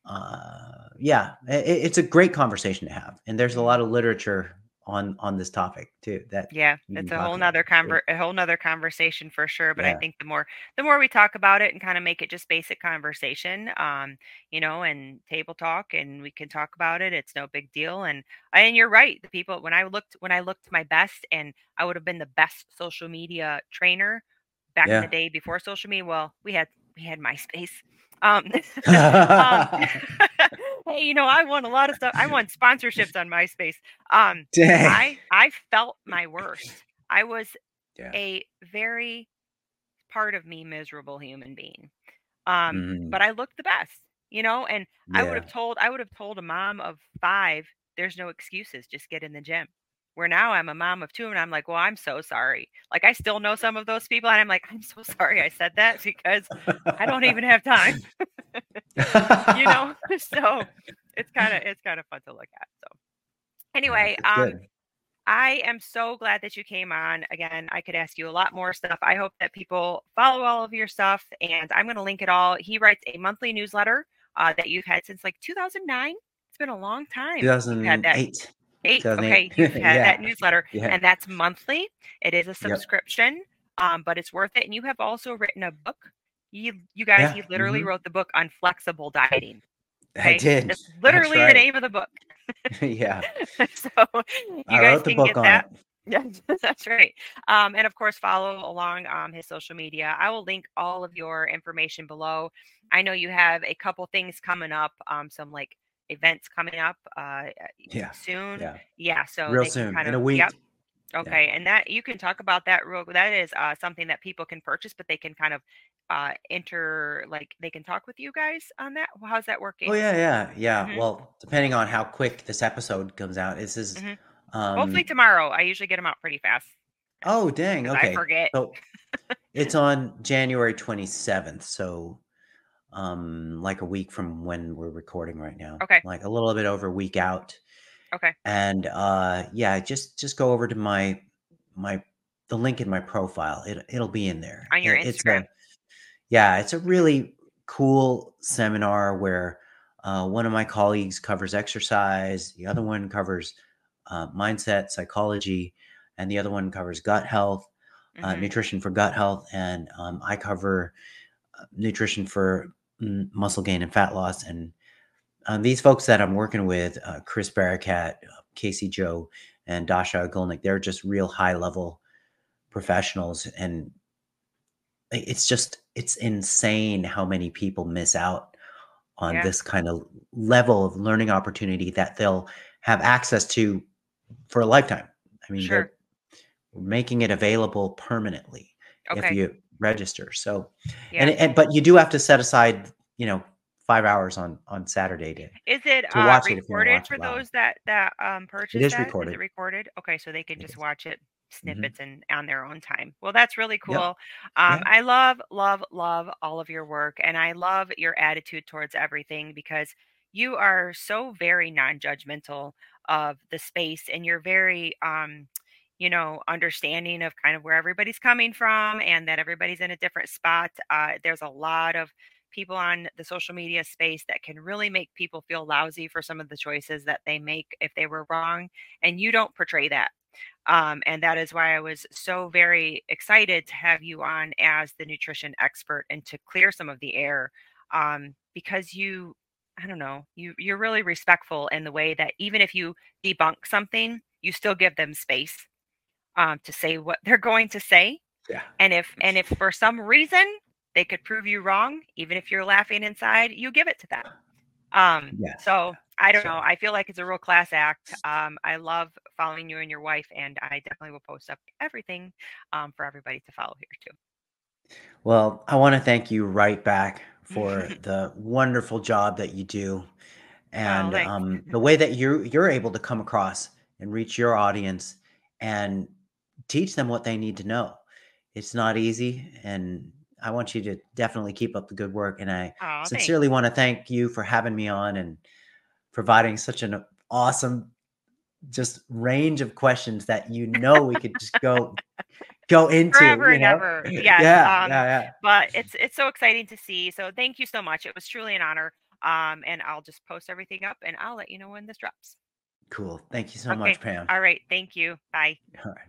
uh yeah i i- it's a great conversation to have and there's a Mhm. lot of literature on on this topic too that Yeah, it's a whole nother conver- a whole nother conversation for sure. But I think the more the more we talk about it and kind of make it just basic conversation, um, you know, and table talk, and we can talk about it. It's no big deal. And and you're right. The people when I looked when I looked my best, and I would have been the best social media trainer back in the day before social media. Well, we had we had MySpace. Um, um, hey, you know, I won a lot of stuff. I won sponsorships on MySpace. Um, dang I I felt my worst. I was yeah a very part of me miserable human being. Um, Mhm. but I looked the best, you know, and I would have told I would have told a mom of 5, there's no excuses, just get in the gym. Where now I'm a mom of 2 and I'm like, "Well, I'm so sorry." Like I still know some of those people and I'm like, "I'm so sorry I said that because I don't even have time." you know? so it's kind of it's kind of fun to look at. So anyway, um good. I am so glad that you came on. Again, I could ask you a lot more stuff. I hope that people follow all of your stuff, and I'm going to link it all. He writes a monthly newsletter uh, that you've had since like 2009. It's been a long time. You've had that 2008 eight. 2008. Okay, you've had Yeah. that newsletter, yeah and that's monthly. It is a subscription, um, but it's worth it. And you have also written a book. You, you guys, Yeah, he literally mhm. wrote the book on flexible dieting. i Okay, did That's literally the name of the book. yeah so you i guys can get that. it Yeah, that's right. Um, and of course, follow along um, his social media. I will link all of your information below. I know you have a couple things coming up, um, some like events coming up uh, yeah soon. yeah Yeah, so real soon kind in a week yep. Okay, and that you can talk about that real. That is uh, something that people can purchase, but they can kind of uh, enter, like they can talk with you guys on that. How's that working? oh working? yeah yeah yeah Mhm. well depending on how quick this episode comes out this is Mhm. um Hopefully tomorrow. I usually get them out pretty fast. oh dang! okay I forget. so it's on january 27th so um like a week from when we're recording right now Okay. like a little bit over a week out Okay. and uh yeah just just go over to my my the link in my profile it, it'll be in there On your It- it's Instagram. a, yeah it's a really cool seminar where uh, one of my colleagues covers exercise the other one covers uh, mindset psychology and the other one covers gut health uh, Mhm. nutrition for gut health and um, i cover uh, nutrition for muscle gain and fat loss and um, these folks that I'm working with, uh, Chris Barakat, uh, Casey Joe, and Dasha Golnick, they're just real high level professionals. And it's just, it's insane how many people miss out on Yeah. this kind of level of learning opportunity that they'll have access to for a lifetime. I mean, Sure. they're making it available permanently if you register. So, Yeah. and, and, but you do have to set aside, you know, five hours on, on Saturday to, Is it to uh, watch it you wanna recorded for it those that that um purchase is that? Is recorded. it recorded? Okay, so they can It just is. watch it Mhm. snippets and on their own time. Well, that's really cool. Yep. Um. I love, love, love all of your work, and I love your attitude towards everything because you are so very non-judgmental of the space, and you're very um you know understanding of kind of where everybody's coming from and that everybody's in a different spot uh, there's a lot of people on the social media space that can really make people feel lousy for some of the choices that they make if they were wrong and you don't portray that. Um, and that is why I was so very excited to have you on as the nutrition expert and to clear some of the air um, because you, I don't know, you you're really respectful in the way that even if you debunk something, you still give them space um, to say what they're going to say. Yeah. And if and if for some reason they could prove you wrong, even if you're laughing inside, you give it to them. Um, Yes. so I don't So- know. I feel like it's a real class act. Um, I love following you and your wife, and I definitely will post up everything um, for everybody to follow here too. Well, I want to thank you right back for the wonderful job that you do and thanks. um, the way that you you're able to come across and reach your audience and teach them what they need to know. It's not easy, and I want you to definitely keep up the good work. And I Oh, thanks. sincerely want to thank you for having me on and providing such an awesome just range of questions that you know we could just go go into Forever you and ever. Yes, yeah, um, yeah, yeah. But it's it's so exciting to see. So thank you so much. It was truly an honor. Um, and I'll just post everything up, and I'll let you know when this drops. Cool. Thank you so Okay. much, Pam. All right. Thank you. Bye. All right.